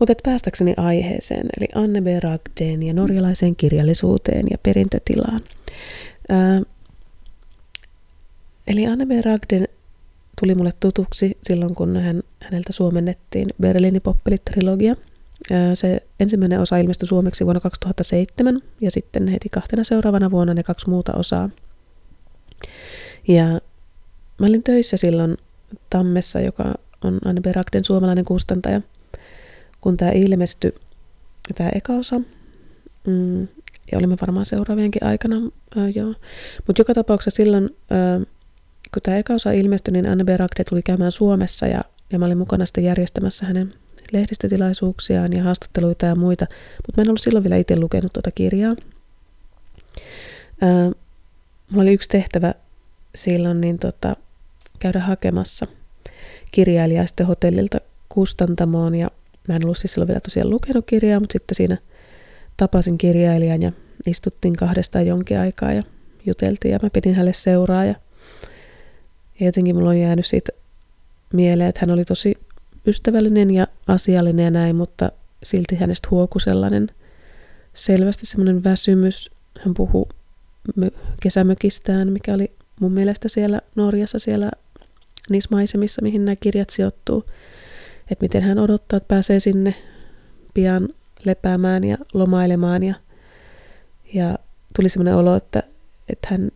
Mutta päästäkseni aiheeseen, eli Anne B. Ragden ja norjalaiseen kirjallisuuteen ja perintötilaan. Ää, eli Anne B. Ragden tuli mulle tutuksi silloin, kun hän, häneltä suomennettiin Berliini Poppelit-trilogia. Se ensimmäinen osa ilmestyi suomeksi vuonna 2007 ja sitten heti kahtena seuraavana vuonna ne kaksi muuta osaa. Ja mä olin töissä silloin Tammessa, joka on Anne Berakden suomalainen kustantaja, kun tämä ilmestyi, tämä eka osa. Mm, ja olimme varmaan seuraavienkin aikana, äh, joo. Mutta joka tapauksessa silloin, äh, kun tämä eka osa ilmestyi, niin Anne Berakde tuli käymään Suomessa ja, ja mä olin mukana sitten järjestämässä hänen lehdistötilaisuuksiaan ja haastatteluita ja muita, mutta mä en ollut silloin vielä itse lukenut tuota kirjaa. Ää, mulla oli yksi tehtävä silloin niin tota, käydä hakemassa kirjailijaa sitten hotellilta kustantamoon ja mä en ollut siis silloin vielä tosiaan lukenut kirjaa, mutta sitten siinä tapasin kirjailijan ja istuttiin kahdestaan jonkin aikaa ja juteltiin ja mä pidin hänelle seuraa ja, ja jotenkin mulla on jäänyt siitä mieleen, että hän oli tosi ystävällinen ja asiallinen ja näin, mutta silti hänestä huoku sellainen selvästi semmoinen väsymys. Hän puhuu kesämökistään, mikä oli mun mielestä siellä Norjassa, siellä niissä maisemissa, mihin nämä kirjat sijoittuu. Että miten hän odottaa, että pääsee sinne pian lepäämään ja lomailemaan. Ja, ja tuli semmoinen olo, että, että hän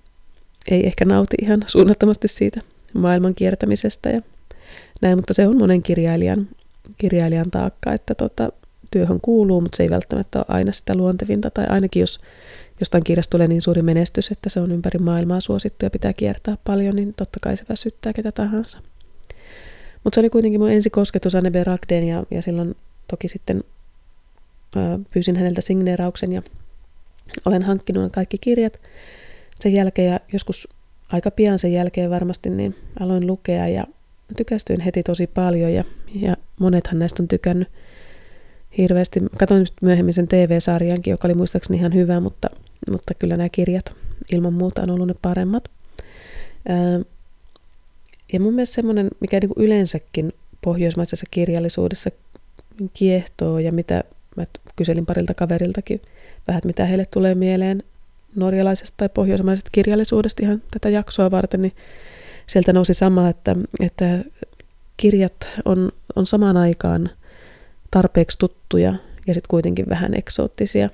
ei ehkä nauti ihan suunnattomasti siitä maailman kiertämisestä ja näin, mutta se on monen kirjailijan, kirjailijan taakka, että tota, työhön kuuluu, mutta se ei välttämättä ole aina sitä luontevinta, tai ainakin jos jostain kirjasta tulee niin suuri menestys, että se on ympäri maailmaa suosittu ja pitää kiertää paljon, niin totta kai se väsyttää ketä tahansa. Mutta se oli kuitenkin mun ensi kosketus Anne B. Ragden ja, ja silloin toki sitten ää, pyysin häneltä signeerauksen ja olen hankkinut kaikki kirjat sen jälkeen ja joskus aika pian sen jälkeen varmasti niin aloin lukea ja tykästyin heti tosi paljon ja, ja monethan näistä on tykännyt hirveästi. Katoin myöhemmin sen TV-sarjankin, joka oli muistaakseni ihan hyvä, mutta, mutta kyllä nämä kirjat ilman muuta on ollut ne paremmat. Ää, ja mun mielestä semmoinen, mikä niin kuin yleensäkin pohjoismaisessa kirjallisuudessa kiehtoo ja mitä mä kyselin parilta kaveriltakin vähän, mitä heille tulee mieleen norjalaisesta tai pohjoismaisesta kirjallisuudesta ihan tätä jaksoa varten, niin sieltä nousi sama, että, että kirjat on, on samaan aikaan tarpeeksi tuttuja ja sitten kuitenkin vähän eksoottisia.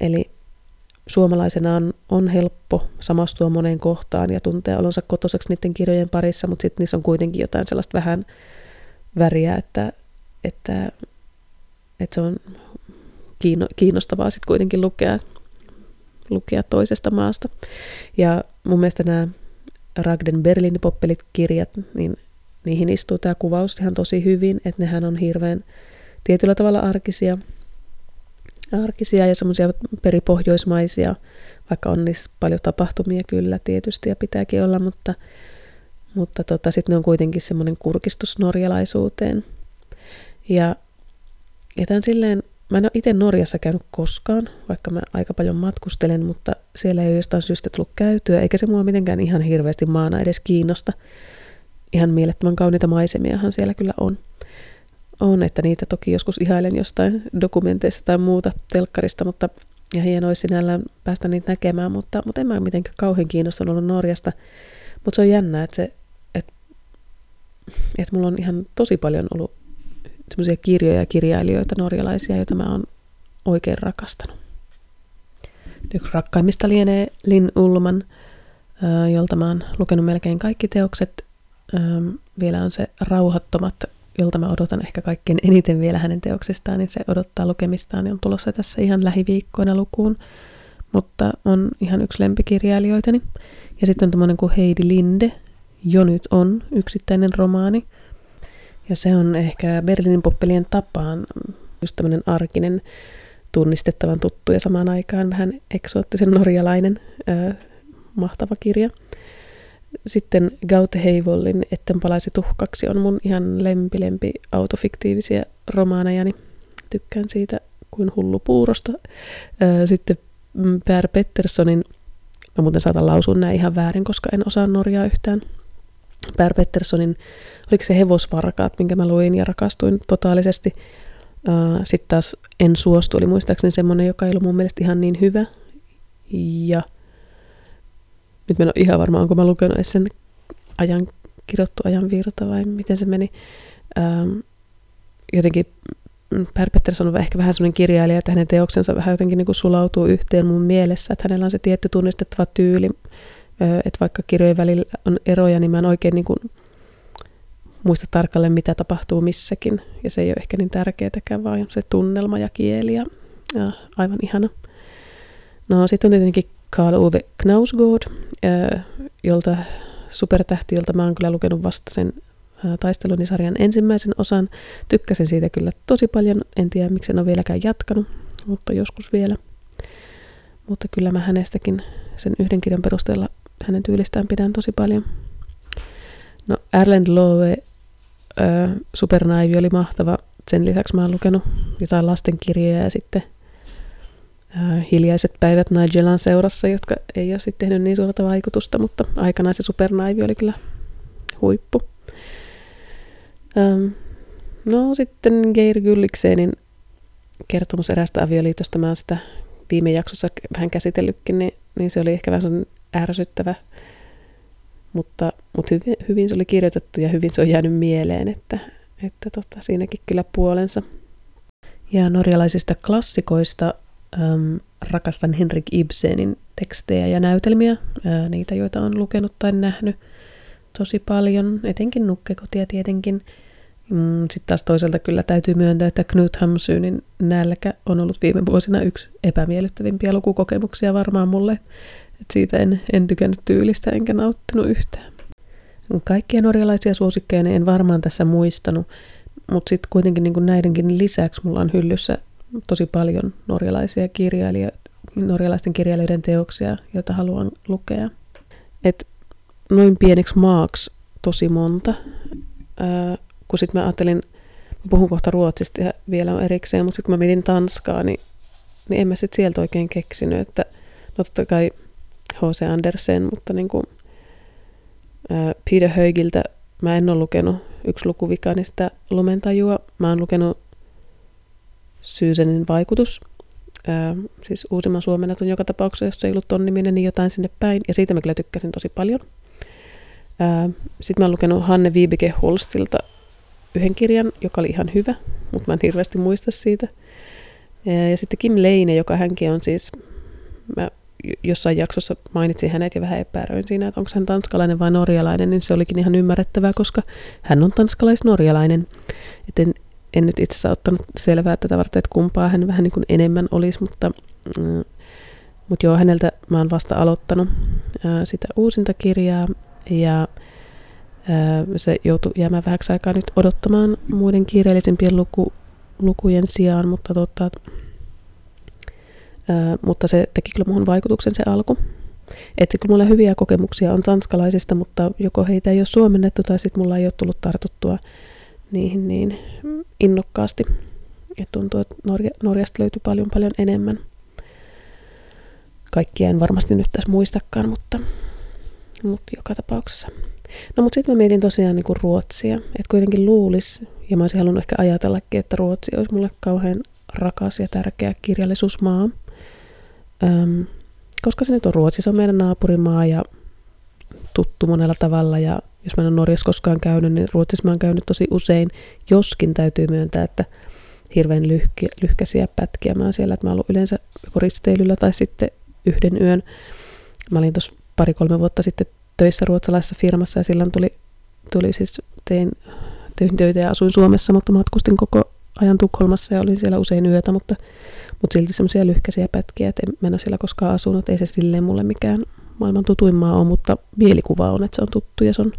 Eli suomalaisena on, on helppo samastua moneen kohtaan ja tuntea olonsa kotoiseksi niiden kirjojen parissa, mutta sitten niissä on kuitenkin jotain sellaista vähän väriä, että, että, että se on kiinnostavaa sitten kuitenkin lukea, lukea toisesta maasta. Ja mun mielestä nämä Ragden Berlin poppelit kirjat, niin niihin istuu tämä kuvaus ihan tosi hyvin, että nehän on hirveän tietyllä tavalla arkisia, arkisia ja semmoisia peripohjoismaisia, vaikka on niissä paljon tapahtumia kyllä tietysti ja pitääkin olla, mutta, mutta tota, sitten ne on kuitenkin semmoinen kurkistus norjalaisuuteen. Ja, ja tämän silleen, mä en ole itse Norjassa käynyt koskaan, vaikka mä aika paljon matkustelen, mutta siellä ei ole jostain syystä tullut käytyä, eikä se mua mitenkään ihan hirveästi maana edes kiinnosta. Ihan mielettömän kauniita maisemiahan siellä kyllä on on, että niitä toki joskus ihailen jostain dokumenteista tai muuta telkkarista, mutta ja hienoa sinällään päästä niitä näkemään, mutta, mutta en mä mitenkään kauhean kiinnostunut ollut Norjasta. Mutta se on jännä, että, se, että, että mulla on ihan tosi paljon ollut semmoisia kirjoja ja kirjailijoita norjalaisia, joita mä oon oikein rakastanut. Yksi rakkaimmista lienee Lin Ulman, jolta mä oon lukenut melkein kaikki teokset. Vielä on se Rauhattomat jolta mä odotan ehkä kaikkein eniten vielä hänen teoksestaan, niin se odottaa lukemistaan, niin on tulossa tässä ihan lähiviikkoina lukuun, mutta on ihan yksi lempikirjailijoitani. Ja sitten on tämmöinen kuin Heidi Linde, jo nyt on yksittäinen romaani. Ja se on ehkä Berliinin poppelien tapaan just tämmöinen arkinen, tunnistettavan tuttu ja samaan aikaan vähän eksoottisen norjalainen äh, mahtava kirja. Sitten Gaute Heivollin Etten palaisi tuhkaksi on mun ihan lempi lempi autofiktiivisia romaanejani. Tykkään siitä kuin hullu puurosta. Sitten Per Petterssonin, mä muuten saatan lausua näin ihan väärin, koska en osaa Norjaa yhtään. Per Petterssonin, oliko se Hevosvarkaat, minkä mä luin ja rakastuin totaalisesti. Sitten taas En suostu, oli muistaakseni semmoinen, joka ei ollut mun mielestä ihan niin hyvä. Ja nyt mä en ole ihan varma, onko mä lukenut sen ajan, kirjoittu ajan virta vai miten se meni. Ähm, jotenkin Per Pettersson on ehkä vähän sellainen kirjailija, että hänen teoksensa vähän jotenkin niin kuin sulautuu yhteen mun mielessä, että hänellä on se tietty tunnistettava tyyli, että vaikka kirjojen välillä on eroja, niin mä en oikein niin kuin muista tarkalleen, mitä tapahtuu missäkin, ja se ei ole ehkä niin tärkeätäkään, vaan se tunnelma ja kieli, ja, ja aivan ihana. No sitten on tietenkin Karl Uwe Knausgård, jolta supertähti, jolta mä oon kyllä lukenut vasta sen taistelunisarjan ensimmäisen osan. Tykkäsin siitä kyllä tosi paljon. En tiedä, miksi en ole vieläkään jatkanut, mutta joskus vielä. Mutta kyllä mä hänestäkin sen yhden kirjan perusteella hänen tyylistään pidän tosi paljon. No Erland Lowe, Supernaivi oli mahtava. Sen lisäksi mä oon lukenut jotain lastenkirjoja ja sitten Äh, hiljaiset päivät Nigelan seurassa, jotka ei ole sitten tehnyt niin suurta vaikutusta, mutta aikanaan se supernaivi oli kyllä huippu. Ähm, no sitten Geir Gylliksenin kertomus erästä avioliitosta, mä oon sitä viime jaksossa vähän käsitellytkin, niin, niin se oli ehkä vähän ärsyttävä, mutta, mutta hyvin, hyvin se oli kirjoitettu ja hyvin se on jäänyt mieleen, että, että tota, siinäkin kyllä puolensa. Ja norjalaisista klassikoista äm, rakastan Henrik Ibsenin tekstejä ja näytelmiä, ää, niitä joita on lukenut tai nähnyt tosi paljon, etenkin Nukkekotia tietenkin. Mm, Sitten taas toisaalta kyllä täytyy myöntää, että Knut Hamsunin nälkä on ollut viime vuosina yksi epämiellyttävimpiä lukukokemuksia varmaan mulle. Et siitä en, en tykännyt tyylistä enkä nauttinut yhtään. Kaikkia norjalaisia suosikkeja en varmaan tässä muistanut, mutta sitten kuitenkin niin näidenkin lisäksi mulla on hyllyssä tosi paljon norjalaisia kirjailijoita, norjalaisten kirjailijoiden teoksia, joita haluan lukea. Et noin pieneksi maaksi tosi monta. Ää, kun sitten mä ajattelin, mä puhun kohta ruotsista ja vielä on erikseen, mutta sitten kun mä mietin Tanskaa, niin, niin en mä sitten sieltä oikein keksinyt, että no totta kai H.C. Andersen, mutta niin kuin, ää, Peter Högiltä mä en ole lukenut yksi lukuvika, niin sitä lumentajua. Mä oon lukenut Syysenin vaikutus. Ää, siis uusimman suomennetun joka tapauksessa, jos ei ollut ton niminen, niin jotain sinne päin. Ja siitä mä kyllä tykkäsin tosi paljon. Sitten mä oon lukenut Hanne Viibike Holstilta yhden kirjan, joka oli ihan hyvä. mutta mä en hirveästi muista siitä. Ja, ja sitten Kim Leine, joka hänkin on siis, mä jossain jaksossa mainitsin hänet ja vähän epäröin siinä, että onko hän tanskalainen vai norjalainen, niin se olikin ihan ymmärrettävää, koska hän on tanskalais-norjalainen. Et en, en nyt itse asiassa ottanut selvää tätä varten, että kumpaa hän vähän niin kuin enemmän olisi, mutta, mm, mutta joo, häneltä mä oon vasta aloittanut sitä uusinta kirjaa ja se joutui jäämään vähäksi aikaa nyt odottamaan muiden kiireellisimpien luku, lukujen sijaan, mutta tota, mutta se teki kyllä muuhun vaikutuksen se alku. Että kyllä mulla hyviä kokemuksia on tanskalaisista, mutta joko heitä ei ole suomennettu tai sitten mulla ei ole tullut tartuttua niihin niin innokkaasti. Et tuntuu, että Norja, Norjasta löytyy paljon paljon enemmän. Kaikkia en varmasti nyt tässä muistakaan, mutta, mutta joka tapauksessa. No mutta sitten mä mietin tosiaan niin kuin Ruotsia, että kuitenkin luulis, ja mä olisin halunnut ehkä ajatellakin, että Ruotsi olisi mulle kauhean rakas ja tärkeä kirjallisuusmaa. Öm, koska se nyt on Ruotsi, se on meidän naapurimaa ja tuttu monella tavalla ja jos mä en ole Norjassa koskaan käynyt, niin Ruotsissa mä oon käynyt tosi usein, joskin täytyy myöntää, että hirveän lyhkä, lyhkäisiä pätkiä mä oon siellä, että mä oon ollut yleensä risteilyllä tai sitten yhden yön. Mä olin tuossa pari-kolme vuotta sitten töissä ruotsalaisessa firmassa ja silloin tuli, tuli siis, tein, tein töitä ja asuin Suomessa, mutta matkustin koko ajan Tukholmassa ja olin siellä usein yötä, mutta, mutta silti semmoisia lyhkäisiä pätkiä, että en, mä en ole siellä koskaan asunut, ei se silleen mulle mikään maailman tutuin maa on, mutta mielikuva on, että se on tuttu ja se on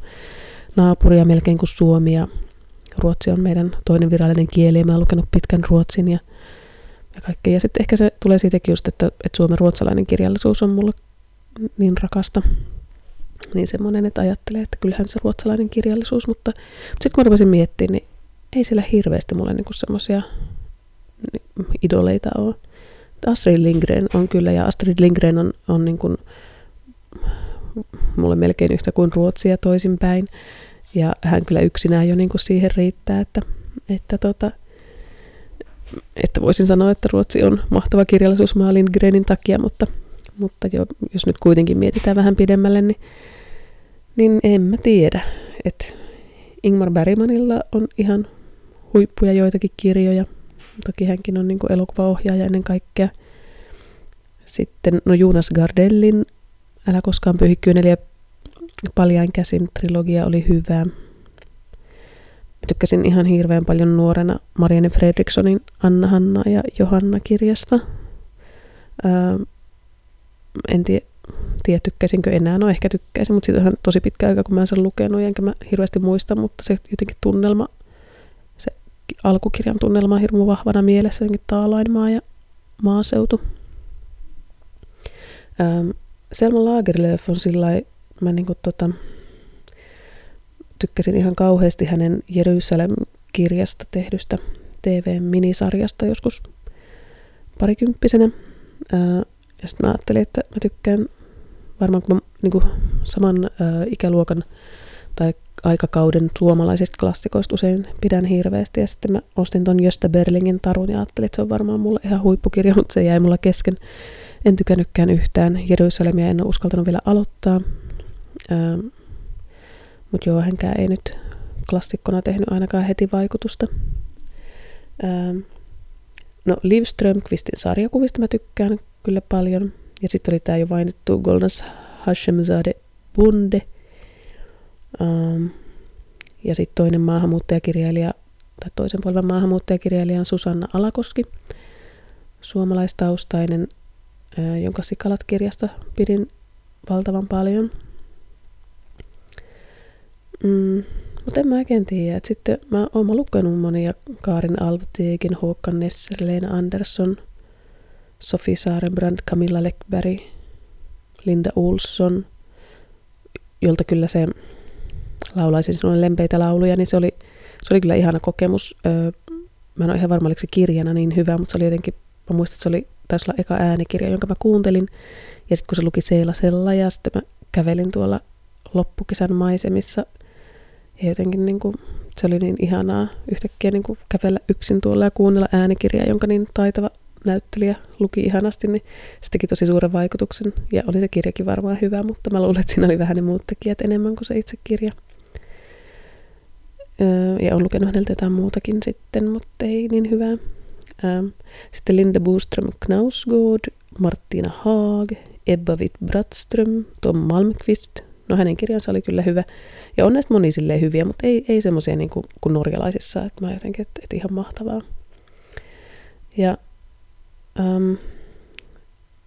naapuria melkein kuin Suomi ja Ruotsi on meidän toinen virallinen kieli ja mä oon lukenut pitkän ruotsin ja, ja kaikkea. Ja sitten ehkä se tulee siitäkin just, että, että Suomen ruotsalainen kirjallisuus on mulle niin rakasta. Niin semmoinen, että ajattelee, että kyllähän se ruotsalainen kirjallisuus, mutta, mutta sitten kun mä rupesin miettimään, niin ei siellä hirveästi mulle niinku semmoisia idoleita ole. Astrid Lindgren on kyllä, ja Astrid Lindgren on, on niin kuin, mulle melkein yhtä kuin Ruotsia toisinpäin. Ja hän kyllä yksinään jo niin kuin siihen riittää, että, että, tota, että voisin sanoa, että Ruotsi on mahtava kirjallisuusmaa Lindgrenin takia, mutta, mutta jo, jos nyt kuitenkin mietitään vähän pidemmälle, niin, niin en mä tiedä. Että Ingmar Bergmanilla on ihan huippuja joitakin kirjoja. Toki hänkin on niin elokuvaohjaaja ennen kaikkea. Sitten no Jonas Gardellin Älä koskaan pyyhi kyyneliä paljain käsin trilogia oli hyvä. Tykkäsin ihan hirveän paljon nuorena Marianne Fredrikssonin Anna, Hanna ja Johanna kirjasta. Öö, en tiedä, tiedä, tykkäisinkö enää, no ehkä tykkäisin, mutta siitä on tosi pitkä aika, kun mä en sen lukenut, enkä mä hirveästi muista, mutta se jotenkin tunnelma, se alkukirjan tunnelma on hirmu vahvana mielessä, jotenkin taalainmaa ja maaseutu. Öö, Selma Lagerlöf on sillä mä niinku tota, tykkäsin ihan kauheasti hänen Jerusalem-kirjasta tehdystä TV-minisarjasta joskus parikymppisenä. Ja sitten mä ajattelin, että mä tykkään varmaan kun mä niinku, saman ikäluokan tai aikakauden suomalaisista klassikoista usein pidän hirveästi. Ja sitten mä ostin ton Jöstä Berlingin tarun ja ajattelin, että se on varmaan mulle ihan huippukirja, mutta se jäi mulla kesken. En tykännytkään yhtään. Jerusalemia en ole uskaltanut vielä aloittaa. Ähm, Mutta joo, hänkään ei nyt klassikkona tehnyt ainakaan heti vaikutusta. Ähm, no Liv Strömqvistin sarjakuvista mä tykkään kyllä paljon. Ja sitten oli tämä jo mainittu Golnas Hashemzade Bunde. Ähm, ja sitten toinen maahanmuuttajakirjailija, tai toisen polven maahanmuuttajakirjailija on Susanna Alakoski, suomalaistaustainen jonka Sikalat-kirjasta pidin valtavan paljon. Mm, mutta en mä oikein tiedä. Et sitten mä oon lukenut monia Kaarin Alvteekin, Håkan Nesser, Leena Andersson, Sofi Saarenbrand, Camilla Leckberg, Linda Olsson, jolta kyllä se laulaisin sinulle lempeitä lauluja, niin se oli, se oli kyllä ihana kokemus. Öö, mä en ole ihan varma, oliko se kirjana niin hyvä, mutta se oli jotenkin, mä muistan, että se oli taisi olla eka äänikirja, jonka mä kuuntelin. Ja sitten kun se luki Seilasella ja sitten mä kävelin tuolla loppukesän maisemissa. Ja jotenkin niin kuin, se oli niin ihanaa yhtäkkiä niin kuin kävellä yksin tuolla ja kuunnella äänikirjaa, jonka niin taitava näyttelijä luki ihanasti, niin se teki tosi suuren vaikutuksen. Ja oli se kirjakin varmaan hyvä, mutta mä luulen, että siinä oli vähän ne muut tekijät enemmän kuin se itse kirja. ja on lukenut häneltä jotain muutakin sitten, mutta ei niin hyvää. Sitten Linda Boström Knausgård, Martina Haag, Ebba Witt-Brattström, Tom Malmqvist. No hänen kirjansa oli kyllä hyvä. Ja on näistä moni hyviä, mutta ei, ei semmoisia niin kuin, kuin norjalaisissa. Että mä jotenkin, että, että ihan mahtavaa. Ja um,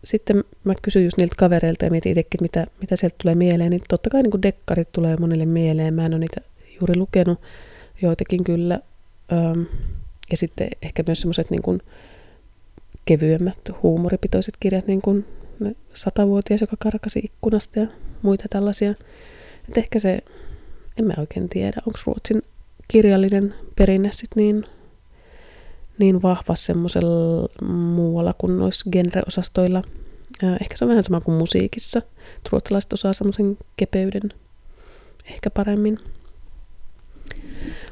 sitten mä kysyin just niiltä kavereilta ja mietin itsekin, mitä, mitä sieltä tulee mieleen. Niin totta kai niin kuin dekkarit tulee monelle mieleen. Mä en ole niitä juuri lukenut, joitakin kyllä. Um, ja sitten ehkä myös semmoiset niin kuin kevyemmät, huumoripitoiset kirjat, niin kuin ne satavuotias, joka karkasi ikkunasta ja muita tällaisia. Et ehkä se, en mä oikein tiedä, onko Ruotsin kirjallinen perinne sit niin, niin vahva semmoisella muualla kuin noissa genreosastoilla. Ehkä se on vähän sama kuin musiikissa. Ruotsalaiset osaa semmoisen kepeyden ehkä paremmin.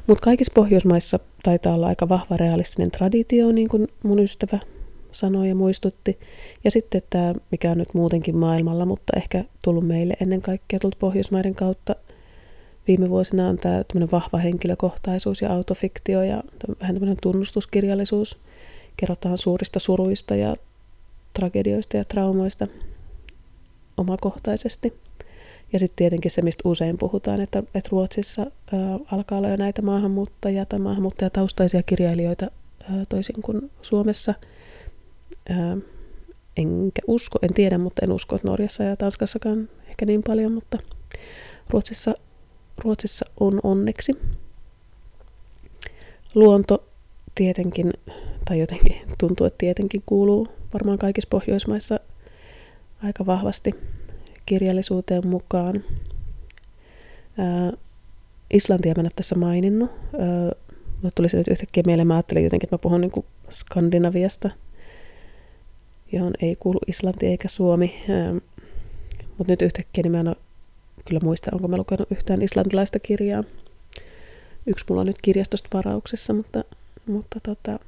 Mutta kaikissa Pohjoismaissa taitaa olla aika vahva realistinen traditio, niin kuin mun ystävä sanoi ja muistutti. Ja sitten tämä, mikä on nyt muutenkin maailmalla, mutta ehkä tullut meille ennen kaikkea tullut Pohjoismaiden kautta viime vuosina on tämä vahva henkilökohtaisuus ja autofiktio ja vähän tämmöinen tunnustuskirjallisuus. Kerrotaan suurista suruista ja tragedioista ja traumoista omakohtaisesti. Ja sitten tietenkin se, mistä usein puhutaan, että, että Ruotsissa ää, alkaa olla jo näitä maahanmuuttajia tai maahanmuuttajataustaisia kirjailijoita ää, toisin kuin Suomessa. Ää, enkä usko, en tiedä, mutta en usko, että Norjassa ja Tanskassakaan ehkä niin paljon, mutta Ruotsissa, Ruotsissa on onneksi. Luonto tietenkin, tai jotenkin tuntuu, että tietenkin kuuluu varmaan kaikissa Pohjoismaissa aika vahvasti kirjallisuuteen mukaan. Islantia mä en ole tässä maininnut. Ää, tuli se nyt yhtäkkiä mieleen, mä ajattelin jotenkin, että mä puhun niin Skandinaviasta, johon ei kuulu Islanti eikä Suomi. Mutta nyt yhtäkkiä niin mä en ole kyllä muista, onko mä lukenut yhtään islantilaista kirjaa. Yksi mulla on nyt kirjastosta varauksessa, mutta, mutta, tota,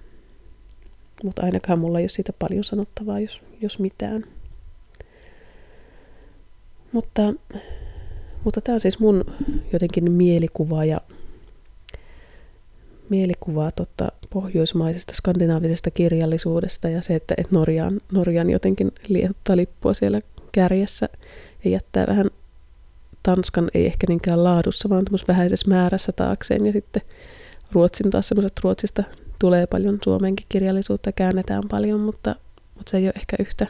mutta ainakaan mulla ei ole siitä paljon sanottavaa, jos, jos mitään. Mutta, mutta tämä on siis mun jotenkin mielikuva ja mielikuvaa totta pohjoismaisesta skandinaavisesta kirjallisuudesta ja se, että, että Norjan, Norjan jotenkin lietottaa lippua siellä kärjessä ja jättää vähän Tanskan ei ehkä niinkään laadussa, vaan vähäisessä määrässä taakseen. Ja sitten Ruotsin taas semmoiset Ruotsista tulee paljon Suomenkin kirjallisuutta, käännetään paljon, mutta, mutta se ei ole ehkä yhtä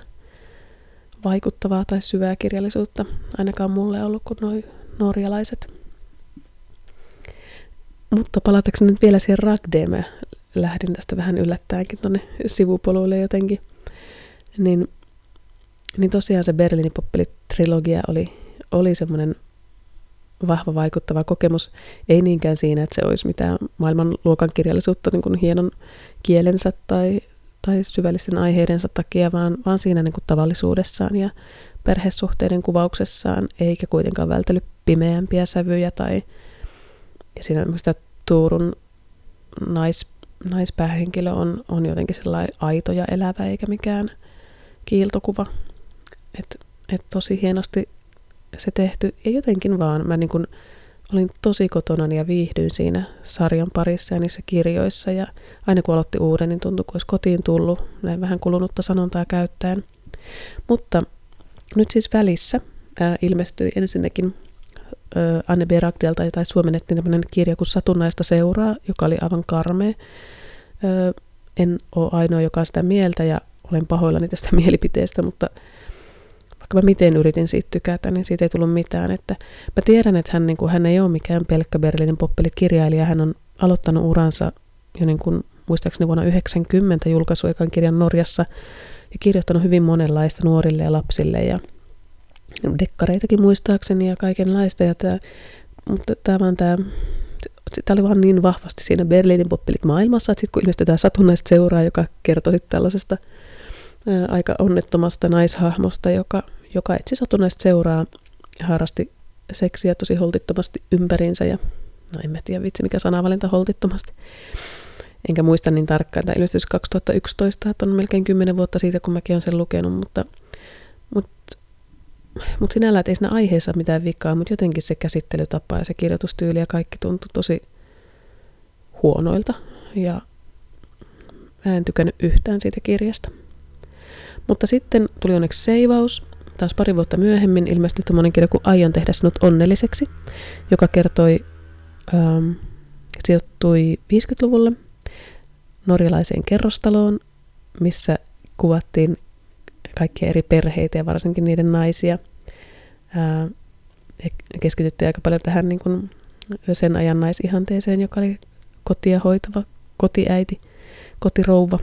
vaikuttavaa tai syvää kirjallisuutta, ainakaan mulle ollut kuin noi norjalaiset. Mutta palatakseni nyt vielä siihen Ragdeen, lähdin tästä vähän yllättäenkin tuonne sivupoluille jotenkin, niin, niin tosiaan se Berliinin poppelit-trilogia oli, oli semmoinen vahva vaikuttava kokemus, ei niinkään siinä, että se olisi mitään maailmanluokan kirjallisuutta niin kuin hienon kielensä tai, tai syvällisten aiheidensa takia, vaan, vaan siinä niin kuin tavallisuudessaan ja perhesuhteiden kuvauksessaan, eikä kuitenkaan vältellyt pimeämpiä sävyjä tai ja siinä sitä Tuurun nais, naispäähenkilö on, on jotenkin sellainen aito ja elävä eikä mikään kiiltokuva. Että et tosi hienosti se tehty ja jotenkin vaan mä niin kun olin tosi kotona ja viihdyin siinä sarjan parissa ja niissä kirjoissa ja aina kun aloitti uuden, niin tuntui kuin olisi kotiin tullut, näin vähän kulunutta sanontaa käyttäen. Mutta nyt siis välissä ää, ilmestyi ensinnäkin ää, Anne B. Ragdelta, tai suomennettiin tämmöinen kirja kuin Satunnaista seuraa, joka oli aivan karmea. Ää, en ole ainoa, joka on sitä mieltä ja olen pahoillani tästä (laughs) mielipiteestä, mutta vaikka mä miten yritin siitä tykätä, niin siitä ei tullut mitään. Että mä tiedän, että hän, niin kuin, hän ei ole mikään pelkkä Berliinin poppelikirjailija. Hän on aloittanut uransa jo niin kuin, muistaakseni vuonna 90 julkaisu ekan kirjan Norjassa ja kirjoittanut hyvin monenlaista nuorille ja lapsille ja dekkareitakin muistaakseni ja kaikenlaista. Ja tää, mutta tämä vaan tämä tämä oli vaan niin vahvasti siinä Berliinin poppelit maailmassa, että sitten kun ilmestyi tämä satunnaista seuraa, joka kertoi sitten tällaisesta aika onnettomasta naishahmosta, joka, joka etsi satunnaista seuraa ja harrasti seksiä tosi holtittomasti ympärinsä ja no en mä tiedä vitsi mikä sanavalinta holtittomasti. Enkä muista niin tarkkaan, tämä ilmestyi 2011, että on melkein 10 vuotta siitä, kun mäkin olen sen lukenut, mutta, mutta, mutta sinällään ei siinä aiheessa mitään vikaa, mutta jotenkin se käsittelytapa ja se kirjoitustyyli ja kaikki tuntui tosi, huonoilta ja mä en tykännyt yhtään siitä kirjasta. Mutta sitten tuli onneksi seivaus. Taas pari vuotta myöhemmin ilmestyi tämmöinen kirja kuin Aion tehdä sinut onnelliseksi, joka kertoi, ähm, sijoittui 50-luvulle norjalaiseen kerrostaloon, missä kuvattiin kaikkia eri perheitä ja varsinkin niiden naisia. Ää, keskityttiin aika paljon tähän niin kuin sen ajan naisihanteeseen, joka oli kotia hoitava kotiäiti, kotirouva.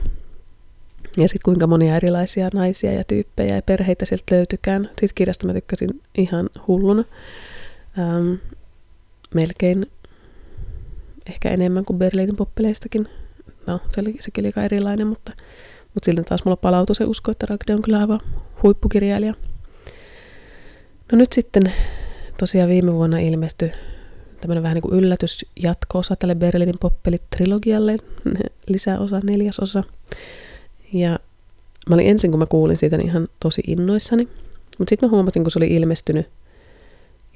Ja sitten kuinka monia erilaisia naisia ja tyyppejä ja perheitä sieltä löytykään. Siitä kirjasta mä tykkäsin ihan hulluna. Ähm, melkein ehkä enemmän kuin Berliinin poppeleistakin. No, se oli, sekin oli aika erilainen, mutta, mutta silti taas mulla palautui se usko, että Ragde on kyllä aivan huippukirjailija. No nyt sitten tosiaan viime vuonna ilmestyi tämmöinen vähän niin kuin yllätysjatko-osa tälle Berliinin poppelit-trilogialle, (laughs) lisäosa, neljäsosa. Ja mä olin ensin, kun mä kuulin siitä, niin ihan tosi innoissani. Mutta sitten mä huomasin, kun se oli ilmestynyt,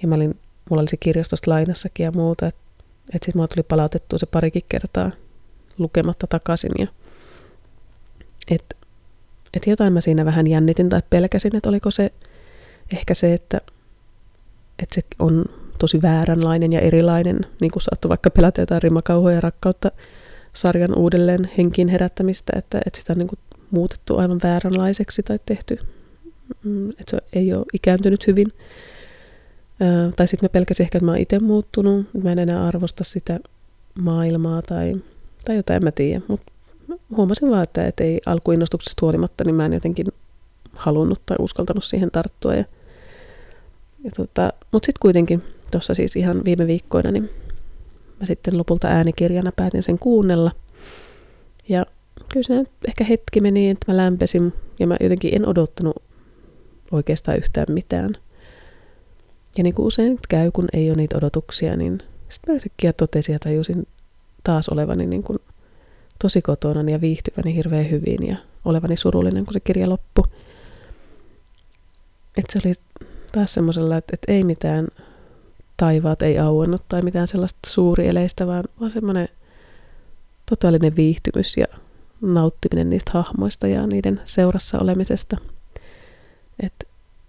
ja mä olin, mulla oli se kirjastosta lainassakin ja muuta, että et sitten mulla tuli palautettua se parikin kertaa lukematta takaisin. Ja että et jotain mä siinä vähän jännitin tai pelkäsin, että oliko se ehkä se, että, että se on tosi vääränlainen ja erilainen, niin kuin saattoi vaikka pelätä jotain rimakauhoja ja rakkautta sarjan uudelleen henkiin herättämistä, että, että sitä on niin kuin muutettu aivan vääränlaiseksi tai tehty, mm, että se ei ole ikääntynyt hyvin. Tai sitten mä pelkäsin ehkä, että mä oon itse muuttunut, mä en enää arvosta sitä maailmaa tai, tai jotain, en mä tiedä. Mutta huomasin vaan, että, että ei alkuinnostuksesta huolimatta, niin mä en jotenkin halunnut tai uskaltanut siihen tarttua. Ja, ja tota, Mutta sitten kuitenkin tuossa siis ihan viime viikkoina, niin mä sitten lopulta äänikirjana päätin sen kuunnella. Ja kyllä se ehkä hetki meni, että mä lämpesin ja mä jotenkin en odottanut oikeastaan yhtään mitään. Ja niin kuin usein käy, kun ei ole niitä odotuksia, niin sitten mä yhtäkkiä totesin ja tajusin taas olevani niin kuin tosi kotona ja viihtyväni hirveän hyvin ja olevani surullinen, kun se kirja loppui. Että se oli taas semmoisella, että, että ei mitään taivaat ei auennut tai mitään sellaista suurieleistä, vaan, vaan semmoinen totaalinen viihtymys ja nauttiminen niistä hahmoista ja niiden seurassa olemisesta. Että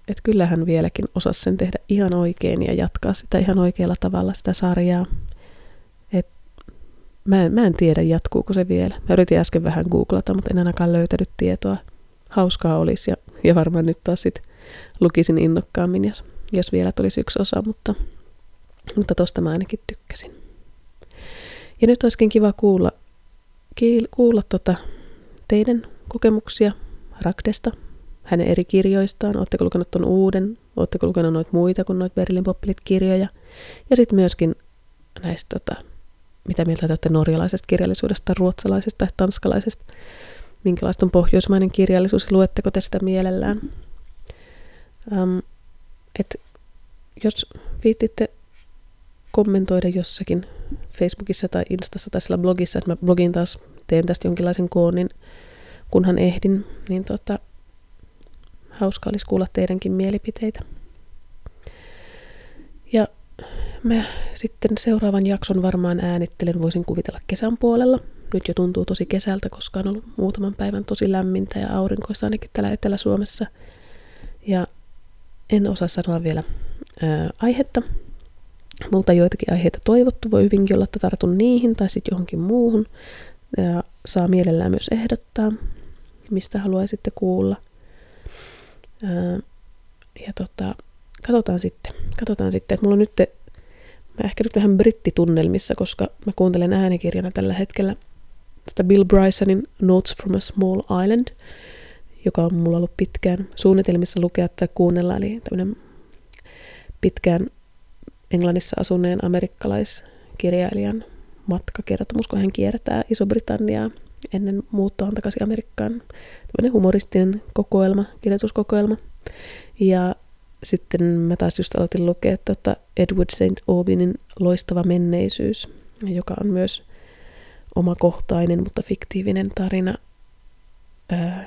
et kyllähän vieläkin osasi sen tehdä ihan oikein ja jatkaa sitä ihan oikealla tavalla sitä sarjaa. Et mä, en, mä en tiedä, jatkuuko se vielä. Mä yritin äsken vähän googlata, mutta en ainakaan löytänyt tietoa. Hauskaa olisi ja, ja varmaan nyt taas sit lukisin innokkaammin, jos, jos vielä tulisi yksi osa, mutta mutta tosta mä ainakin tykkäsin. Ja nyt olisikin kiva kuulla, kuulla tota teidän kokemuksia Ragdesta, hänen eri kirjoistaan. Oletteko lukenut tuon uuden? Oletteko lukenut noita muita kuin noita Berlin Poppelit-kirjoja? Ja sitten myöskin näistä, tota, mitä mieltä te olette norjalaisesta kirjallisuudesta, ruotsalaisesta tai tanskalaisesta? Minkälaista on pohjoismainen kirjallisuus? Luetteko te sitä mielellään? Um, et jos viittitte kommentoida jossakin Facebookissa tai Instassa tai sillä blogissa, että mä blogin taas teen tästä jonkinlaisen koon, niin kunhan ehdin, niin tota, hauska olisi kuulla teidänkin mielipiteitä. Ja mä sitten seuraavan jakson varmaan äänittelen, voisin kuvitella kesän puolella. Nyt jo tuntuu tosi kesältä, koska on ollut muutaman päivän tosi lämmintä ja aurinkoista ainakin täällä Etelä-Suomessa. Ja en osaa sanoa vielä ää, aihetta, Multa joitakin aiheita toivottu, voi hyvinkin olla, että tartun niihin tai sitten johonkin muuhun. Ja saa mielellään myös ehdottaa, mistä haluaisitte kuulla. Ja tota, katsotaan sitten, katsotaan sitten, että mulla on nyt, mä ehkä nyt vähän brittitunnelmissa, koska mä kuuntelen äänikirjana tällä hetkellä tätä Bill Brysonin Notes from a Small Island, joka on mulla ollut pitkään suunnitelmissa lukea tai kuunnella, eli tämmöinen pitkään Englannissa asuneen amerikkalaiskirjailijan matkakertomus, kun hän kiertää Iso-Britanniaa ennen muuttoa takaisin Amerikkaan. Tämmöinen humoristinen kokoelma, kirjoituskokoelma. Ja sitten mä taas just aloitin lukea tuota Edward St. Aubinin Loistava menneisyys, joka on myös omakohtainen, mutta fiktiivinen tarina ää,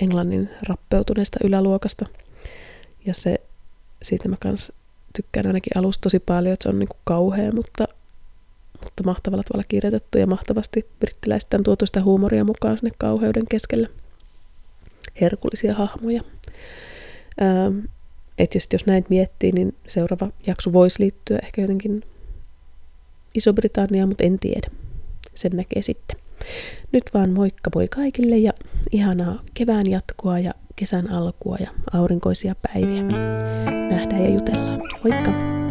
Englannin rappeutuneesta yläluokasta. Ja se, siitä mä kans tykkään ainakin alusta tosi paljon, että se on niinku kauhea, mutta, mutta mahtavalla tavalla kirjoitettu ja mahtavasti brittiläiset on tuotu sitä huumoria mukaan sinne kauheuden keskellä. Herkullisia hahmoja. Ähm, et just jos näin miettii, niin seuraava jakso voisi liittyä ehkä jotenkin Iso-Britanniaan, mutta en tiedä. Sen näkee sitten. Nyt vaan moikka voi kaikille ja ihanaa kevään jatkoa ja kesän alkua ja aurinkoisia päiviä. Nähdään ja jutellaan. Moikka!